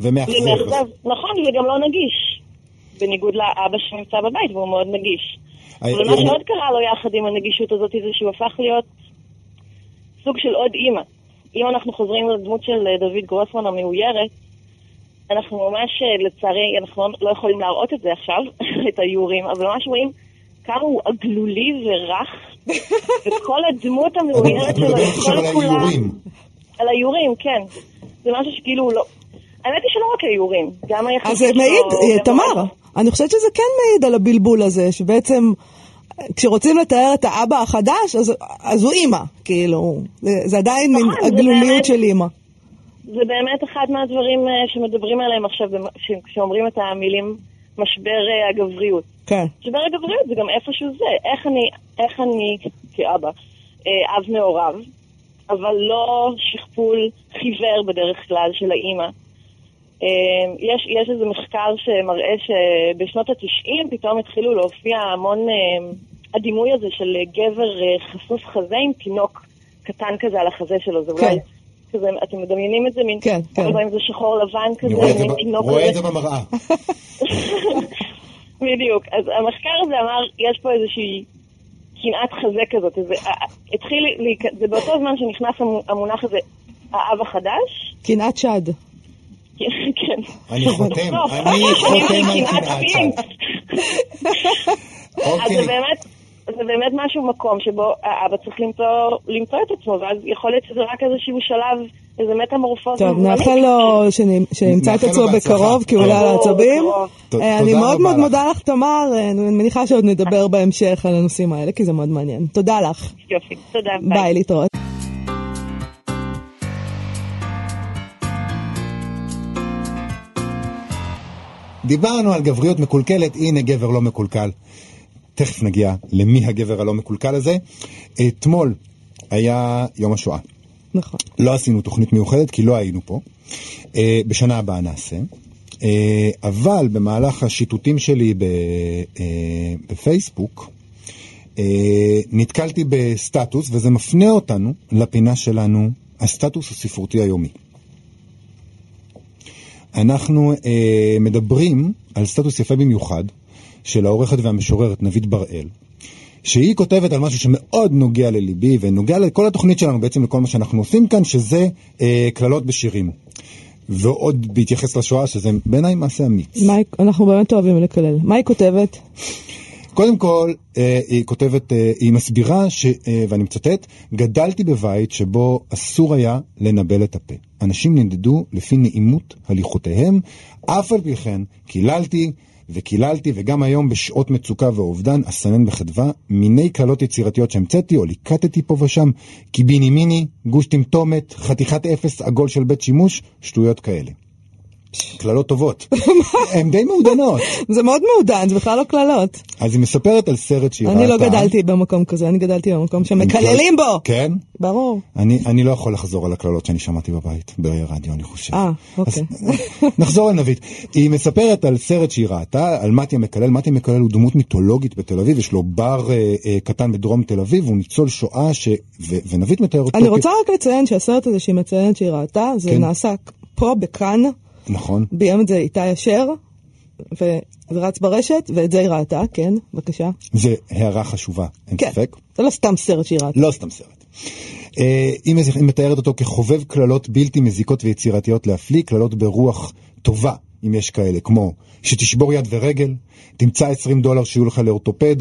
ומאכזב. ומאכזב, נכון, וגם לא נגיש. בניגוד לאבא שנמצא בבית והוא מאוד נגיש. אני- אבל מה אני- שעוד קרה לו יחד עם הנגישות הזאת זה שהוא הפך להיות סוג של עוד אימא. אם אנחנו חוזרים לדמות של אה, דוד גרוסמן המאוירת, אנחנו ממש, אה, לצערי, אנחנו לא- יכולים להראות את זה עכשיו, את האיורים, אבל ממש רואים כמה הוא אגלולי ורך, וכל הדמות את המאוירת את שלו, מדברת היא עכשיו על. האיורים. על האיורים, כן. זה משהו שכאילו הוא לא... האמת היא שלא רק האיורים, גם היחסים אז זה. מעיד, אה, גם- תמר, אני חושבת שזה כן מעיד על הבלבול הזה, שבעצם כשרוצים לתאר את האבא החדש, אז, אז הוא אימא, כאילו, זה, זה עדיין נכון, הגלוליות באמת- של אימא. זה באמת אחד מהדברים אה, שמדברים עליהם עכשיו, כשאומרים את המילים משבר אה, הגבריות. כן, משבר הגבריות זה גם איפשהו זה, איך אני, איך אני כאבא, אה, אב מעורב, אבל לא שכפול חיוור בדרך כלל של האימא. אה, יש, יש איזה מחקר שמראה שבשנות התשעים פתאום התחילו להופיע המון, אה, הדימוי הזה של גבר אה, חשוף חזה עם תינוק קטן כזה על החזה שלו, זה אולי... כן. כזה, אתם מדמיינים את זה, מין, כן, כן. הרבה פעמים זה שחור לבן כזה, זה מין תינוק רואה את. זה במראה. בדיוק. אז המחקר הזה אמר, יש פה איזושהי קנאת חזה כזאת. איזה, אה, אה, התחיל, זה באותו זמן שנכנס המו- המונח הזה, האב החדש. קנאת שד. כן. אני חותם, טוב, אני חותם על קנאת קנאת פין. צד. אז אוקיי. זה באמת, זה באמת משהו, מקום שבו האבא צריך למצוא, למצוא את עצמו, ואז יכול להיות שזה רק איזשהו שלב, איזה מטמורפוזה. טוב. נאחל לו שימצא את עצמו. בקרוב, כי הוא עולה על העצבים. אה, אני מאוד רבה מאוד. מודה לך, תמר. אה, אני מניחה שעוד נדבר בהמשך על הנושאים האלה, כי זה מאוד מעניין. תודה לך. יופי, תודה. ביי, להתראות. דיברנו על גבריות מקולקלת, הנה גבר לא מקולקל. תכף נגיע למי הגבר הלא מקולקל הזה. אתמול היה יום השואה. נכון. לא עשינו תוכנית מיוחדת כי לא היינו פה. אה, בשנה הבאה נעשה. אה, אבל במהלך השיטוטים שלי ב, אה, בפייסבוק, נתקלתי בסטטוס, וזה מפנה אותנו לפינה שלנו, הסטטוס הספרותי היומי. אנחנו אה, מדברים על סטטוס יפה במיוחד של העורכת והמשוררת נבית בראל, שהיא כותבת על משהו שמאוד נוגע לליבי ונוגע לכל התוכנית שלנו, בעצם לכל מה שאנחנו עושים כאן, שזה אה, קללות בשירים. ועוד בהתייחס לשואה, שזה בעיניי מעשה אמיץ. מה אנחנו באמת אוהבים לקלל. מה היא כותבת? קודם כל, אה, היא כותבת, אה, היא מסבירה, ש, אה, ואני מצטט, גדלתי בבית שבו אסור היה לנבל את הפה. אנשים נמדדו לפי נעימות הליכותיהם, אף על פי כן קיללתי וקיללתי, וגם היום בשעות מצוקה ואובדן, אסנן בחדווה, מיני קללות יצירתיות שהמצאתי או ליקטתי פה ושם, קיביני מיני, גוש טמטומת, חתיכת אפס, עגול של בית שימוש, שטויות כאלה. קללות טובות. הן די מעודנות. זה מאוד מעודן, זה בכלל לא קללות. אז היא מספרת על סרט שהיא ראתה. אני לא גדלתי במקום כזה, אני גדלתי במקום שמקללים בו. כן? ברור. אני, אני לא יכול לחזור על הקללות שאני שמעתי בבית, ברדיו, אני חושב. אה, אוקיי. נחזור על נבית. היא מספרת על סרט שהיא ראתה, על מתיה מקלל. מתיה מקלל הוא דמות מיתולוגית בתל אביב, יש לו בר אה, אה, קטן בדרום תל אביב, הוא ניצול שואה, ש... ו... ונבית מתאר אותו אני רוצה רק לציין שהסרט הזה שהיא מציינת שהיא ראתה, זה כן. נעשה פה בכאן, נכון. ביים את זה איתי אשר, וזה רץ ברשת, ואת זה היא ראתה, כן, בבקשה. זה הערה חשובה, אין כן, ספק. זה לא סתם סרט שהיא ראתה. לא סתם סרט. אה, היא מתארת אותו כחובב קללות בלתי מזיקות ויצירתיות להפליא, קללות ברוח טובה, אם יש כאלה, כמו שתשבור יד ורגל, תמצא 20 דולר שיהיו לך לאורתופד.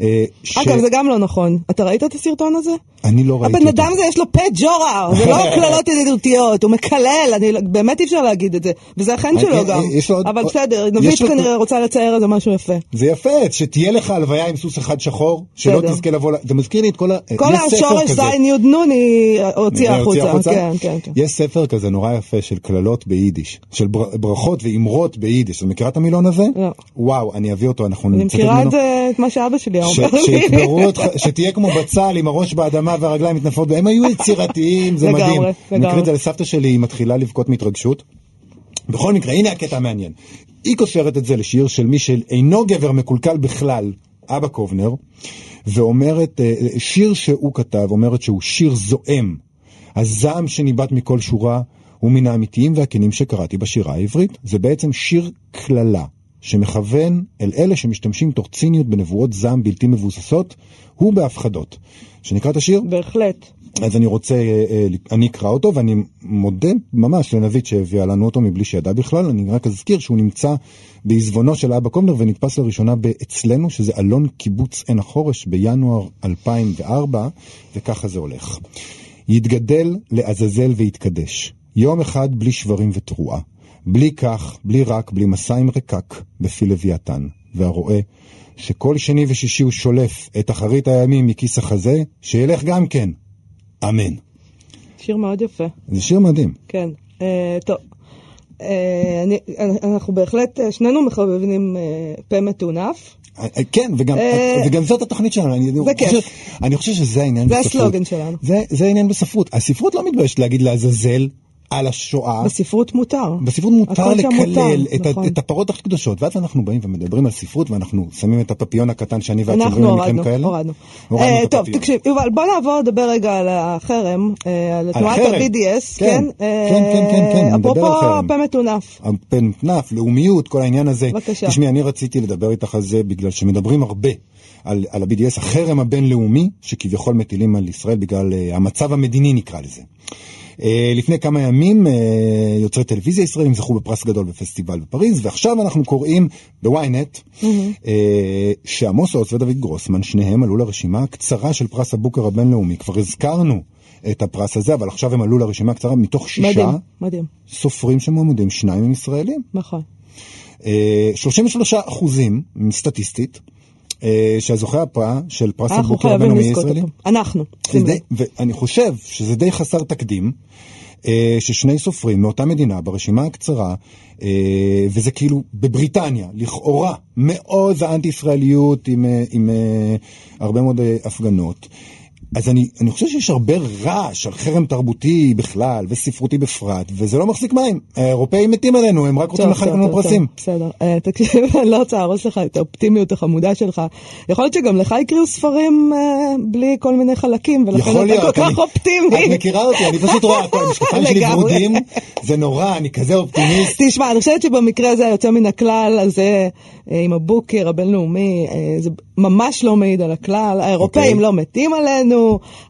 אה, ש... אגב, זה גם לא נכון. אתה ראית את הסרטון הזה? אני לא ראיתי הבן אותו. אדם הזה יש לו פה ג'ורה, זה לא קללות ידידותיות, הוא מקלל, אני לא- באמת אי אפשר להגיד את זה. וזה החן אה, שלו גם. עוד- אבל בסדר, יש נבית לו- כנראה רוצה לצייר איזה משהו יפה. זה יפה, שתהיה לך הלוויה עם סוס אחד שחור, שלא בסדר. תזכה לבוא, זה מזכיר לי את כל ה... כל השורש. זין יוד נון היא הוציאה החוצה. כן, כן, כן. יש ספר כזה נורא יפה של קללות ביידיש, של בר- ברכות ואמרות ביידיש. את מכירה את המילון הזה? לא. וואו, אני אביא אותו, אנחנו אני נצטט מכירה ממנו. את זה, את מה שאבא שלי אומר לי. שתהיה כמו בצל עם הראש באדמה והרגליים מתנפות, והם היו יצירתיים, זה לגמרי, מדהים. אני לגמרי. מקריא את זה לסבתא שלי, היא מתחילה לבכות מהתרגשות. בכל מקרה, הנה הקטע המעניין. היא קושרת את זה לשיר של מי שאינו גבר מקולקל בכלל, אבא קובנר, ואומרת, אה, שיר שהוא כתב, אומרת שהוא שיר זועם. הזעם שניבט מכל שורה הוא מן האמיתיים והכנים שקראתי בשירה העברית. זה בעצם שיר קללה, שמכוון אל אלה שמשתמשים תוך ציניות בנבואות זעם בלתי מבוססות, הוא בהפחדות. שנקרא את השיר? בהחלט. אז אני רוצה, אה, אה, אני אקרא אותו, ואני מודה ממש לנבית שהביאה לנו אותו מבלי שידע בכלל. אני רק אזכיר שהוא נמצא בעיזבונו של אבא קובנר ונתפס לראשונה אצלנו, שזה אלון קיבוץ עין החורש בינואר 2004, וככה זה הולך. יתגדל לעזאזל ויתקדש, יום אחד בלי שברים ותרועה, בלי כך, בלי רק, בלי מסע עם רקק, בפי לוויתן, והרואה שכל שני ושישי הוא שולף את אחרית הימים מכיס החזה, שילך גם כן. אמן. שיר מאוד יפה. זה שיר מדהים. כן. אה, טוב. אה, אני- אנחנו בהחלט, אה, שנינו מחבבים אה, פה מטונף. אה, כן, וגם, אה, וגם זאת התוכנית שלנו, אני, זה כיף. חושב, אני חושב שזה העניין זה בספרות. הסלוגן שלנו. זה, זה העניין בספרות. הספרות לא מתביישת להגיד לעזאזל, על השואה. בספרות מותר. בספרות מותר לקלל מותר, את, נכון. את הפרות הכי קדושות, ואז אנחנו באים ומדברים על ספרות, ואנחנו שמים את הפפיון הקטן שאני ואת שומרים במקרים הורדנו, כאלה. הורדנו. הורדנו אה, טוב. תקשיב, יובל, בוא נעבור לדבר רגע על החרם, אה, על תנועת. ה-BDS, כן, כן? כן, כן, כן, כן, נדבר על אפרופו חרם. פה מטונף. הפן נף, לאומיות, כל העניין הזה. בבקשה. תשמעי, אני רציתי לדבר איתך על זה בגלל שמדברים הרבה על, על ה-BDS, החרם הבינלאומי, שכביכול מטילים על ישראל בגלל uh, המצב המדיני נקרא לזה. Uh, לפני כמה ימים uh, יוצרי טלוויזיה ישראלים זכו בפרס גדול בפסטיבל בפריז, ועכשיו אנחנו קוראים בוויינט mm-hmm. uh, שעמוס עוז ודוד גרוסמן, שניהם עלו לרשימה הקצרה של פרס הבוקר הבינלאומי. כבר הזכרנו את הפרס הזה, אבל עכשיו הם עלו לרשימה הקצרה מתוך שישה מדהים, מדהים, סופרים שמועמדים, שניים הם ישראלים. נכון. אה, 33 אחוזים, סטטיסטית, אה, שהזוכה הפרס של פרס הבוקר הבינלאומי הישראלי. אנחנו. זה די-. ואני חושב שזה די חסר תקדים, אה, ששני סופרים מאותה מדינה ברשימה הקצרה, אה, וזה כאילו בבריטניה, לכאורה, מעוז האנטי-ישראליות עם, אה, עם אה, הרבה מאוד אה, הפגנות. אז אני, אני חושב שיש הרבה רעש על חרם תרבותי בכלל וספרותי בפרט, וזה לא מחזיק מים. האירופאים מתים עלינו, הם רק רוצים לחלק לנו פרסים. בסדר. אה, תקשיב, אני לא רוצה להרוס לך את האופטימיות החמודה שלך. יכול להיות שגם לך יקראו ספרים אה, בלי כל מיני חלקים, ולכן אתה כל כך אופטימי. את מכירה אותי, אני פשוט רואה הכל, המשקפיים שלי. ורודים, זה נורא, אני כזה אופטימיסט. תשמע, אני חושבת שבמקרה הזה היוצא מן הכלל הזה, אה, עם הבוקר הבינלאומי, זה ממש לא מעיד על הכלל. האירופאים אוקיי. לא מתים עלינו,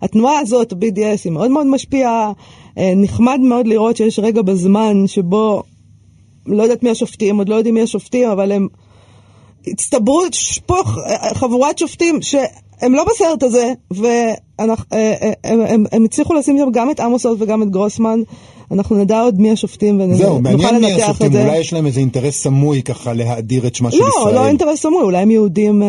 התנועה הזאת, ה-BDS, היא מאוד מאוד משפיעה. אה, נחמד מאוד לראות שיש רגע בזמן שבו, לא יודעת מי השופטים, עוד לא יודעים מי השופטים, אבל הם הצטברו, יש פה אה, חבורת שופטים שהם לא בסרט הזה, והם הם, הם הצליחו לשים שם גם את עמוס עוז וגם את גרוסמן. אנחנו נדע עוד מי השופטים ונוכל זהו, מעניין מי לנתח את השופטים, זה. אולי יש להם איזה אינטרס סמוי ככה להאדיר את שמה של לא, ישראל. לא אינטרס סמוי, אולי הם יהודים, אה,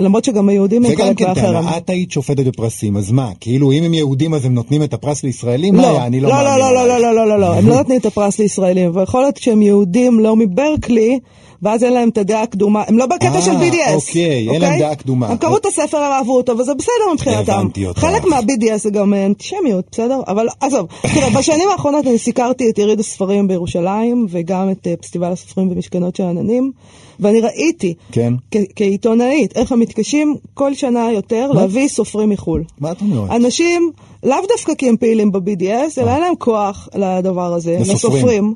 למרות שגם היהודים הם זה גם חלק כן מהחרם. טענה, את היית שופטת בפרסים, אז מה, כאילו אם הם יהודים אז הם נותנים את הפרס לישראלים? לא, היה? אני לא לא, מאמין. לא, לא, עלייך. לא, לא, לא, לא, הם לא נותנים את הפרס לישראלים, אבל יכול להיות שהם יהודים לא מברקלי, ואז אין להם את הדעה הקדומה, הם לא בקטע אה, של BDS. אוקיי, אין להם דעה קדומה. הם קראו את הספר, הם אהבו אותו, וזה בסדר מבחינתם. חלק מה-BDS זה גם אה, אנטישמיות, בסדר? אבל עזוב, תראה, בשנים האחרונות אני סיקרתי את יריד הספרים בירושלים, וגם את אה, פסטיבל הסופרים ומשכנות של עננים, ואני ראיתי, כן. כעיתונאית, איך הם מתקשים כל שנה יותר להביא סופרים מחו"ל. מה את אומרת? אנשים, לאו דווקא כי הם פעילים ב-BDS, אלא אין להם כוח לדבר הזה, לסופרים.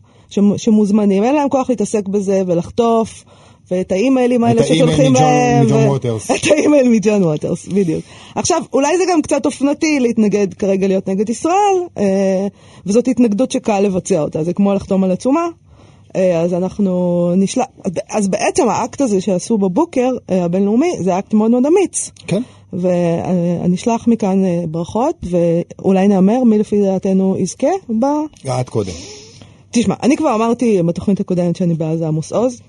שמוזמנים, אין להם כוח להתעסק בזה ולחטוף. ואת האימיילים האלה את האימייל ששולחים מג'ון- להם. מג'ון ו- ווטרס. את האימייל מג'ון ווטרס, בדיוק. עכשיו, אולי זה גם קצת אופנתי להתנגד כרגע להיות נגד ישראל, אה, וזאת התנגדות שקל לבצע אותה, זה כמו לחתום על עצומה. אה, אז אנחנו נשלח, אז בעצם האקט הזה שעשו בבוקר אה, הבינלאומי, זה אקט מאוד מאוד אמיץ. כן. ואני אשלח מכאן ברכות, ואולי נאמר מי לפי דעתנו יזכה ב... את קודם. תשמע, אני כבר אמרתי בתוכנית הקודמת שאני בעד עמוס עוז.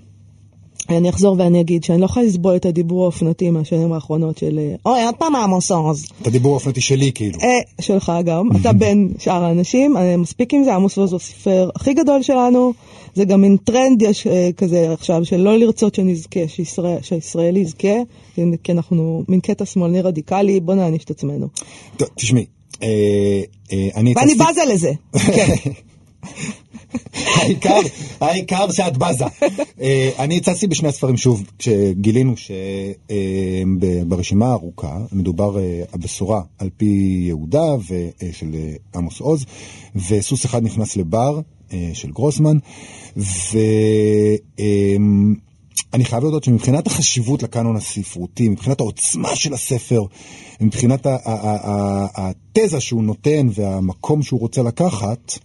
אני אחזור ואני אגיד שאני לא יכולה לסבול את הדיבור האופנתי מהשנים האחרונות של אוי, עוד פעם עמוס עוז. את הדיבור האופנתי שלי כאילו. אה, שלך גם, אתה בין שאר האנשים, אה, מספיק עם זה, עמוס עוז הוא הסופר הכי גדול שלנו, זה גם מין טרנד יש אה, כזה עכשיו, של לא לרצות שנזכה, שישראל, שהישראל יזכה, כי אנחנו מין קטע שמאלני רדיקלי, בוא נעניש את עצמנו. טוב, תשמעי, אה, אה, אני ואני בזה לזה. כן. העיקר, העיקר שאת בזה. אה, אני הצצתי בשני הספרים שוב, כשגילינו שברשימה הארוכה מדובר אה, הבשורה על פי יהודה ושל עמוס עוז, וסוס אחד נכנס לבר אה, של גרוסמן, ואני חייב להודות שמבחינת החשיבות לקאנון הספרותי, מבחינת העוצמה של הספר, מבחינת התזה שהוא נותן והמקום שהוא רוצה לקחת,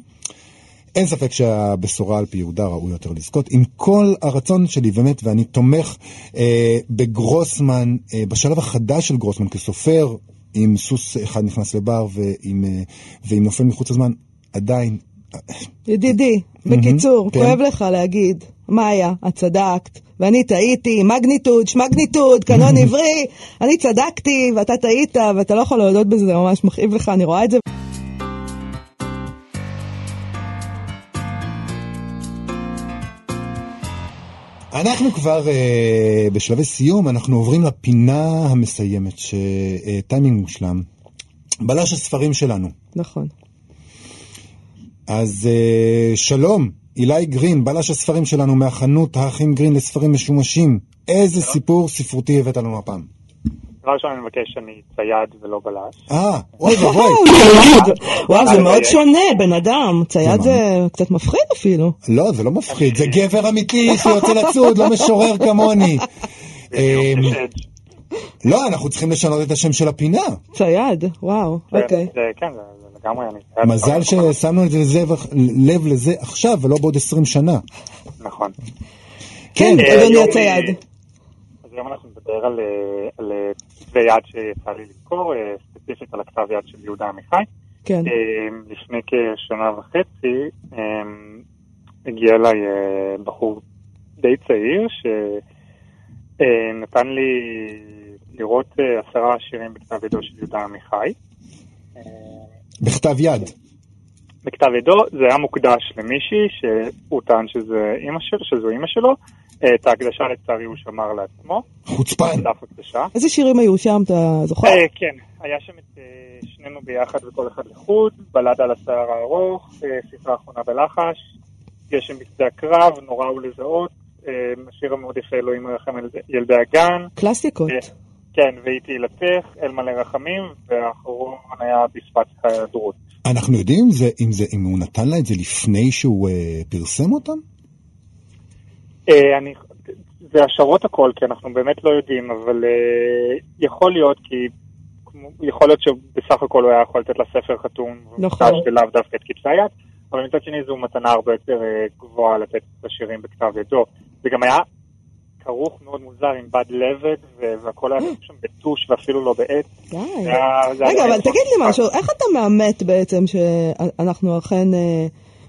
אין ספק שהבשורה על פי יהודה ראוי יותר לזכות. עם כל הרצון שלי, באמת, ואני תומך אה, בגרוסמן, אה, בשלב החדש של גרוסמן כסופר, עם סוס אחד נכנס לבר ועם, אה, ועם נופל מחוץ לזמן, עדיין, ידידי, בקיצור, כן. כואב לך להגיד, מאיה, את צדקת, ואני טעיתי, מגניטוד, שמגניטוד, קנון עברי, אני צדקתי, ואתה טעית, ואתה לא יכול להודות בזה, זה ממש מכאיב לך, אני רואה את זה. אנחנו כבר אה, בשלבי סיום, אנחנו עוברים לפינה המסיימת, שטיימינג מושלם. בלש הספרים שלנו. נכון. אז אה, שלום, אילי גרין, בלש הספרים שלנו מהחנות האחים גרין לספרים משומשים. איזה סיפור ספרותי הבאת לנו הפעם? דבר ראשון אני מבקש שאני צייד ולא בלש. אה, אוי ואבוי. וואו, זה אה, מאוד אה, שונה, בן אדם. צייד זה קצת מפחיד אפילו. לא, זה לא מפחיד, זה גבר אמיתי שיוצא לצוד, לא משורר כמוני. אמ, יש אדג'. לא, אנחנו צריכים לשנות את השם של הפינה. צייד, וואו, אוקיי. זה- כן, זה לגמרי אני צייד. מזל ששמנו את זה לב לזה עכשיו ולא בעוד 20 שנה. נכון. כן, אה, אדוני הצייד. אה, אז היום אנחנו נדבר על, אה, על אה, כתבי יד שיצא לי לקרוא, אה, ספציפית על הכתב יד של יהודה עמיחי. כן. אה, לפני כשנה וחצי אה, הגיע אליי בחור די צעיר שנתן לי לראות עשרה שירים בכתב ידו של יהודה עמיחי. בכתב יד. בכתב ידו זה היה מוקדש למישהי שהוא טען שזה אימא של, שזו אימא שלו. את ההקדשה לצערי הוא שמר לעצמו. חוצפן. דף הקדשה. איזה שירים היו שם, אתה זוכר? אה, כן, היה שם את אה, שנינו ביחד וכל אחד לחוד, בלד על השיער הארוך, אה, ספרה אחרונה בלחש, גשם בשדה הקרב, נורא הוא לזהות, אה, השיר המאוד יפה אלוהים מרחם על ילדי הגן, קלאסיקות. אה, כן, והיא תהילתך, אל מלא רחמים, והאחרון היה בשפת ההיעדרות. אנחנו יודעים אם, זה, אם, זה, אם הוא נתן לה את זה לפני שהוא אה, פרסם אותם? אה, אני, זה השערות הכל, כי אנחנו באמת לא יודעים, אבל אה, יכול להיות, כי יכול להיות שבסך הכל הוא היה יכול לתת לה ספר חתום, נכון. ולאו דווקא את כתבי היד, אבל מצד שני זו מתנה הרבה יותר אה, גבוהה לתת את השירים בכתב ידו. זה גם היה כרוך מאוד מוזר עם בד לבד, והכל היה שם בטוש ואפילו לא בעט. די. רגע, אבל תגיד לי משהו, איך אתה מאמת בעצם שאנחנו אכן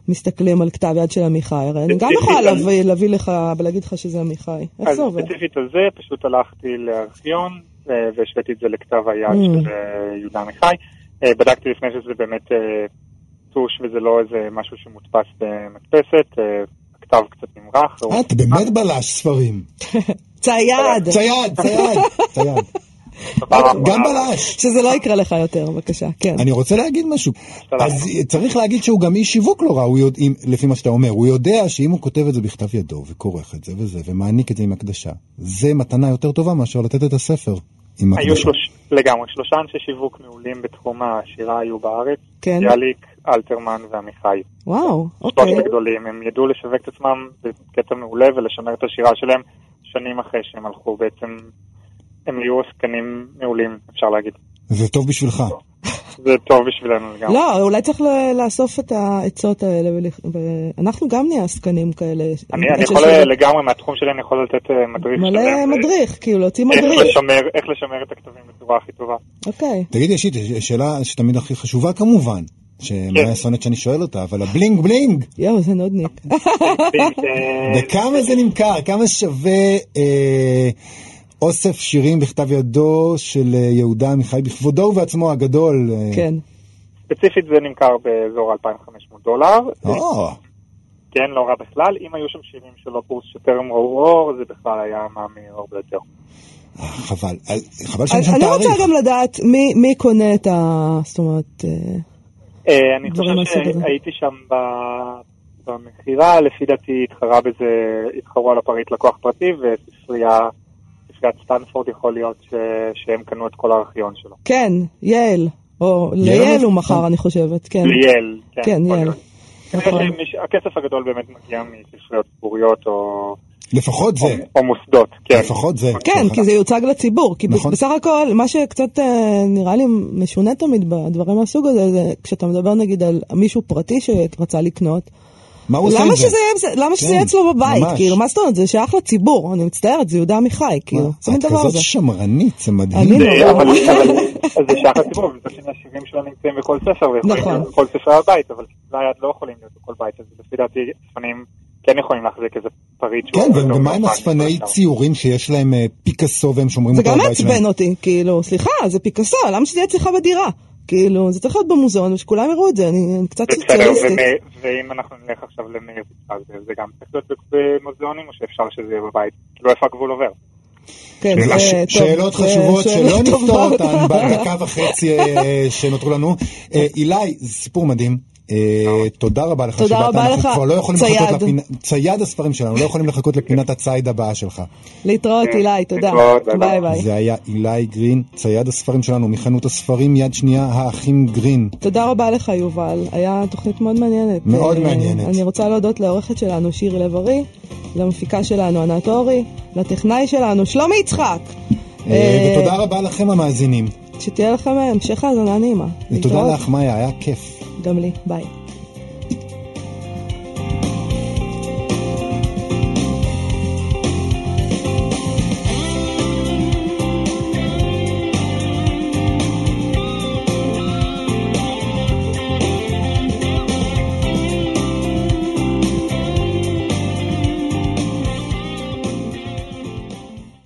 מסתכלים על כתב יד של עמיחי? הרי אני גם יכולה להביא- להביא לך ולהגיד לך שזה עמיחי. איך אז זה עובד? ספציפית על זה, פשוט הלכתי לארכיון אה, והשוויתי את זה לכתב היד Mm. של אה, יהודה עמיחי. אה, בדקתי לפני שזה באמת טוש וזה לא איזה משהו שמודפס במדפסת. הכתב קצת נמרח. הוא- את באמת בלש ספרים. צייד! צייד, צייד, צייד. בפעם גם בלש. שזה לא יקרה לך יותר, בבקשה, כן. אני רוצה להגיד משהו. אז צריך להגיד שהוא גם איש שיווק לא רע, הוא יודע, אם- לפי מה שאתה אומר. הוא יודע שאם הוא כותב את זה בכתב ידו, וכורך את זה וזה, ומעניק את זה עם הקדשה, זה מתנה יותר טובה מאשר לתת את הספר עם היו הקדשה. שלוש, לגמרי, שלושה אנשי שיווק מעולים בתחום השירה היו בארץ. כן. יאליק, אלתרמן ועמיחי. וואו, אוקיי. שלושת הגדולים, הם ידעו לשווק את עצמם בקטע מעולה ולשמר את השירה שלהם שנים אחרי שהם הלכו. בעצם הם היו עסקנים מעולים, אפשר להגיד. זה טוב בשבילך. זה טוב בשבילנו לגמרי. לא, אולי צריך ל- לאסוף את העצות האלה, ואנחנו גם נהיה עסקנים כאלה. אני, אני יכול. לגמרי מהתחום שלי, אני יכול לתת אה, מדריך מלא שלם, מדריך, כאילו, להוציא איך מדריך. לשמר, איך לשמר את הכתבים בצורה הכי טובה. אוקיי. תגידי, אישית, שאלה שתמיד הכי חשובה כמובן, שמה כן. הסונט שאני שואל אותה, אבל ה bling bling, יואו, זה נודניק. בכמה זה נמכר? כמה שווה אה, אוסף שירים בכתב ידו של אה, יהודה עמיחי בכבודו ובעצמו הגדול? אה, כן. ספציפית זה נמכר באזור 2,500 דולר. או, כן, לא רע בכלל. אם היו שם שירים של אופוס שטרם ראו אור, זה בכלל היה מאמיר הרבה יותר. אה, חבל. אה, חבל שאין שם אני תאריך. רוצה גם לדעת מי- מי קונה את ה... זאת אומרת... אה, אה, אני חושב. שהייתי שם ב- במכירה, לפי דעתי התחרה בזה, התחרו על הפריט לקוח פרטי, וספרייה, ספריית סטנפורד יכול להיות ש- שהם קנו את כל הארכיון שלו. כן, יעל. או יעל ליעל הוא מכר, אני חושבת, כן. ליאל, כן. כן, יעל. נכון. שמיש- הכסף הגדול באמת מגיע מספריות ציבוריות או לפחות זה. או מוסדות, כן. לפחות זה. כן, כי זה יוצג לציבור, כי נכון. בסך הכל, מה שקצת אה, נראה לי משונה תמיד בדברים מהסוג הזה, זה כשאתה מדבר נגיד על מישהו פרטי שרצה לקנות, מה הוא עושה עם זה? שזה יהיה- למה שזה כן, יהיה אצלו בבית? ממש. כאילו, מה זאת אומרת? זה שייך לציבור, אני מצטערת, זה יהודה עמיחי, כאילו, זה מין את דבר כזאת. שמרנית, זה מדהים. אני לא. זה- אבל זה שייך לציבור, ומצד שני השירים שלו נמצאים בכל ספר, ויכולים נכון. להיות בכל ספר הבית, אבל כתבי היד לא יכולים להיות בכל בית, אז לפי דעתי אצפנים כן יכולים להחזיק איזה פריט שהוא... כן, ומה עם אספני. ציורים שיש להם אה, פיקאסו והם שומרים זה אותו גם בבית שלהם? מעצבן אותי, כאילו, סליחה, זה פיקאסו, למה שזה יהיה אצלך בדירה? כאילו, זה צריך להיות במוזיאון, ושכולם יראו את זה, אני אני קצת סוציאליסטית. ואם אנחנו נלך עכשיו למאיר יצחק, זה גם צריך להיות במוזיאונים, או שאפשר שזה יהיה בבית? כאילו איפה הגבול עובר? כן, שאלה- ש- טוב, שאלות זה חשובות שאלה שלא נפתור. אותן בדקה וחצי אה, שנותרו לנו. אה, אילי, זה סיפור מדהים. אה, תודה רבה לך תודה שבאת, רבה אנחנו לך, כבר לא יכולים צייד. לחכות לפינה, צייד הספרים שלנו, לא יכולים לחכות לפינת הציד הבאה שלך. להתראות, כן, אילי, תודה. ביי ביי. זה היה אילי גרין, צייד הספרים שלנו מחנות הספרים יד שנייה, האחים גרין. תודה רבה לך, יובל. היה תוכנית מאוד מעניינת. מאוד אה, מעניינת. אני רוצה להודות לעורכת שלנו, שירי לב-ארי, למפיקה שלנו, ענת אורי, לטכנאי שלנו, שלומי יצחק. אה, ותודה רבה לכם המאזינים. שתהיה לכם המשך האזנה נעימה. ותודה. לך מאיה, היה כיף. גם לי, ביי.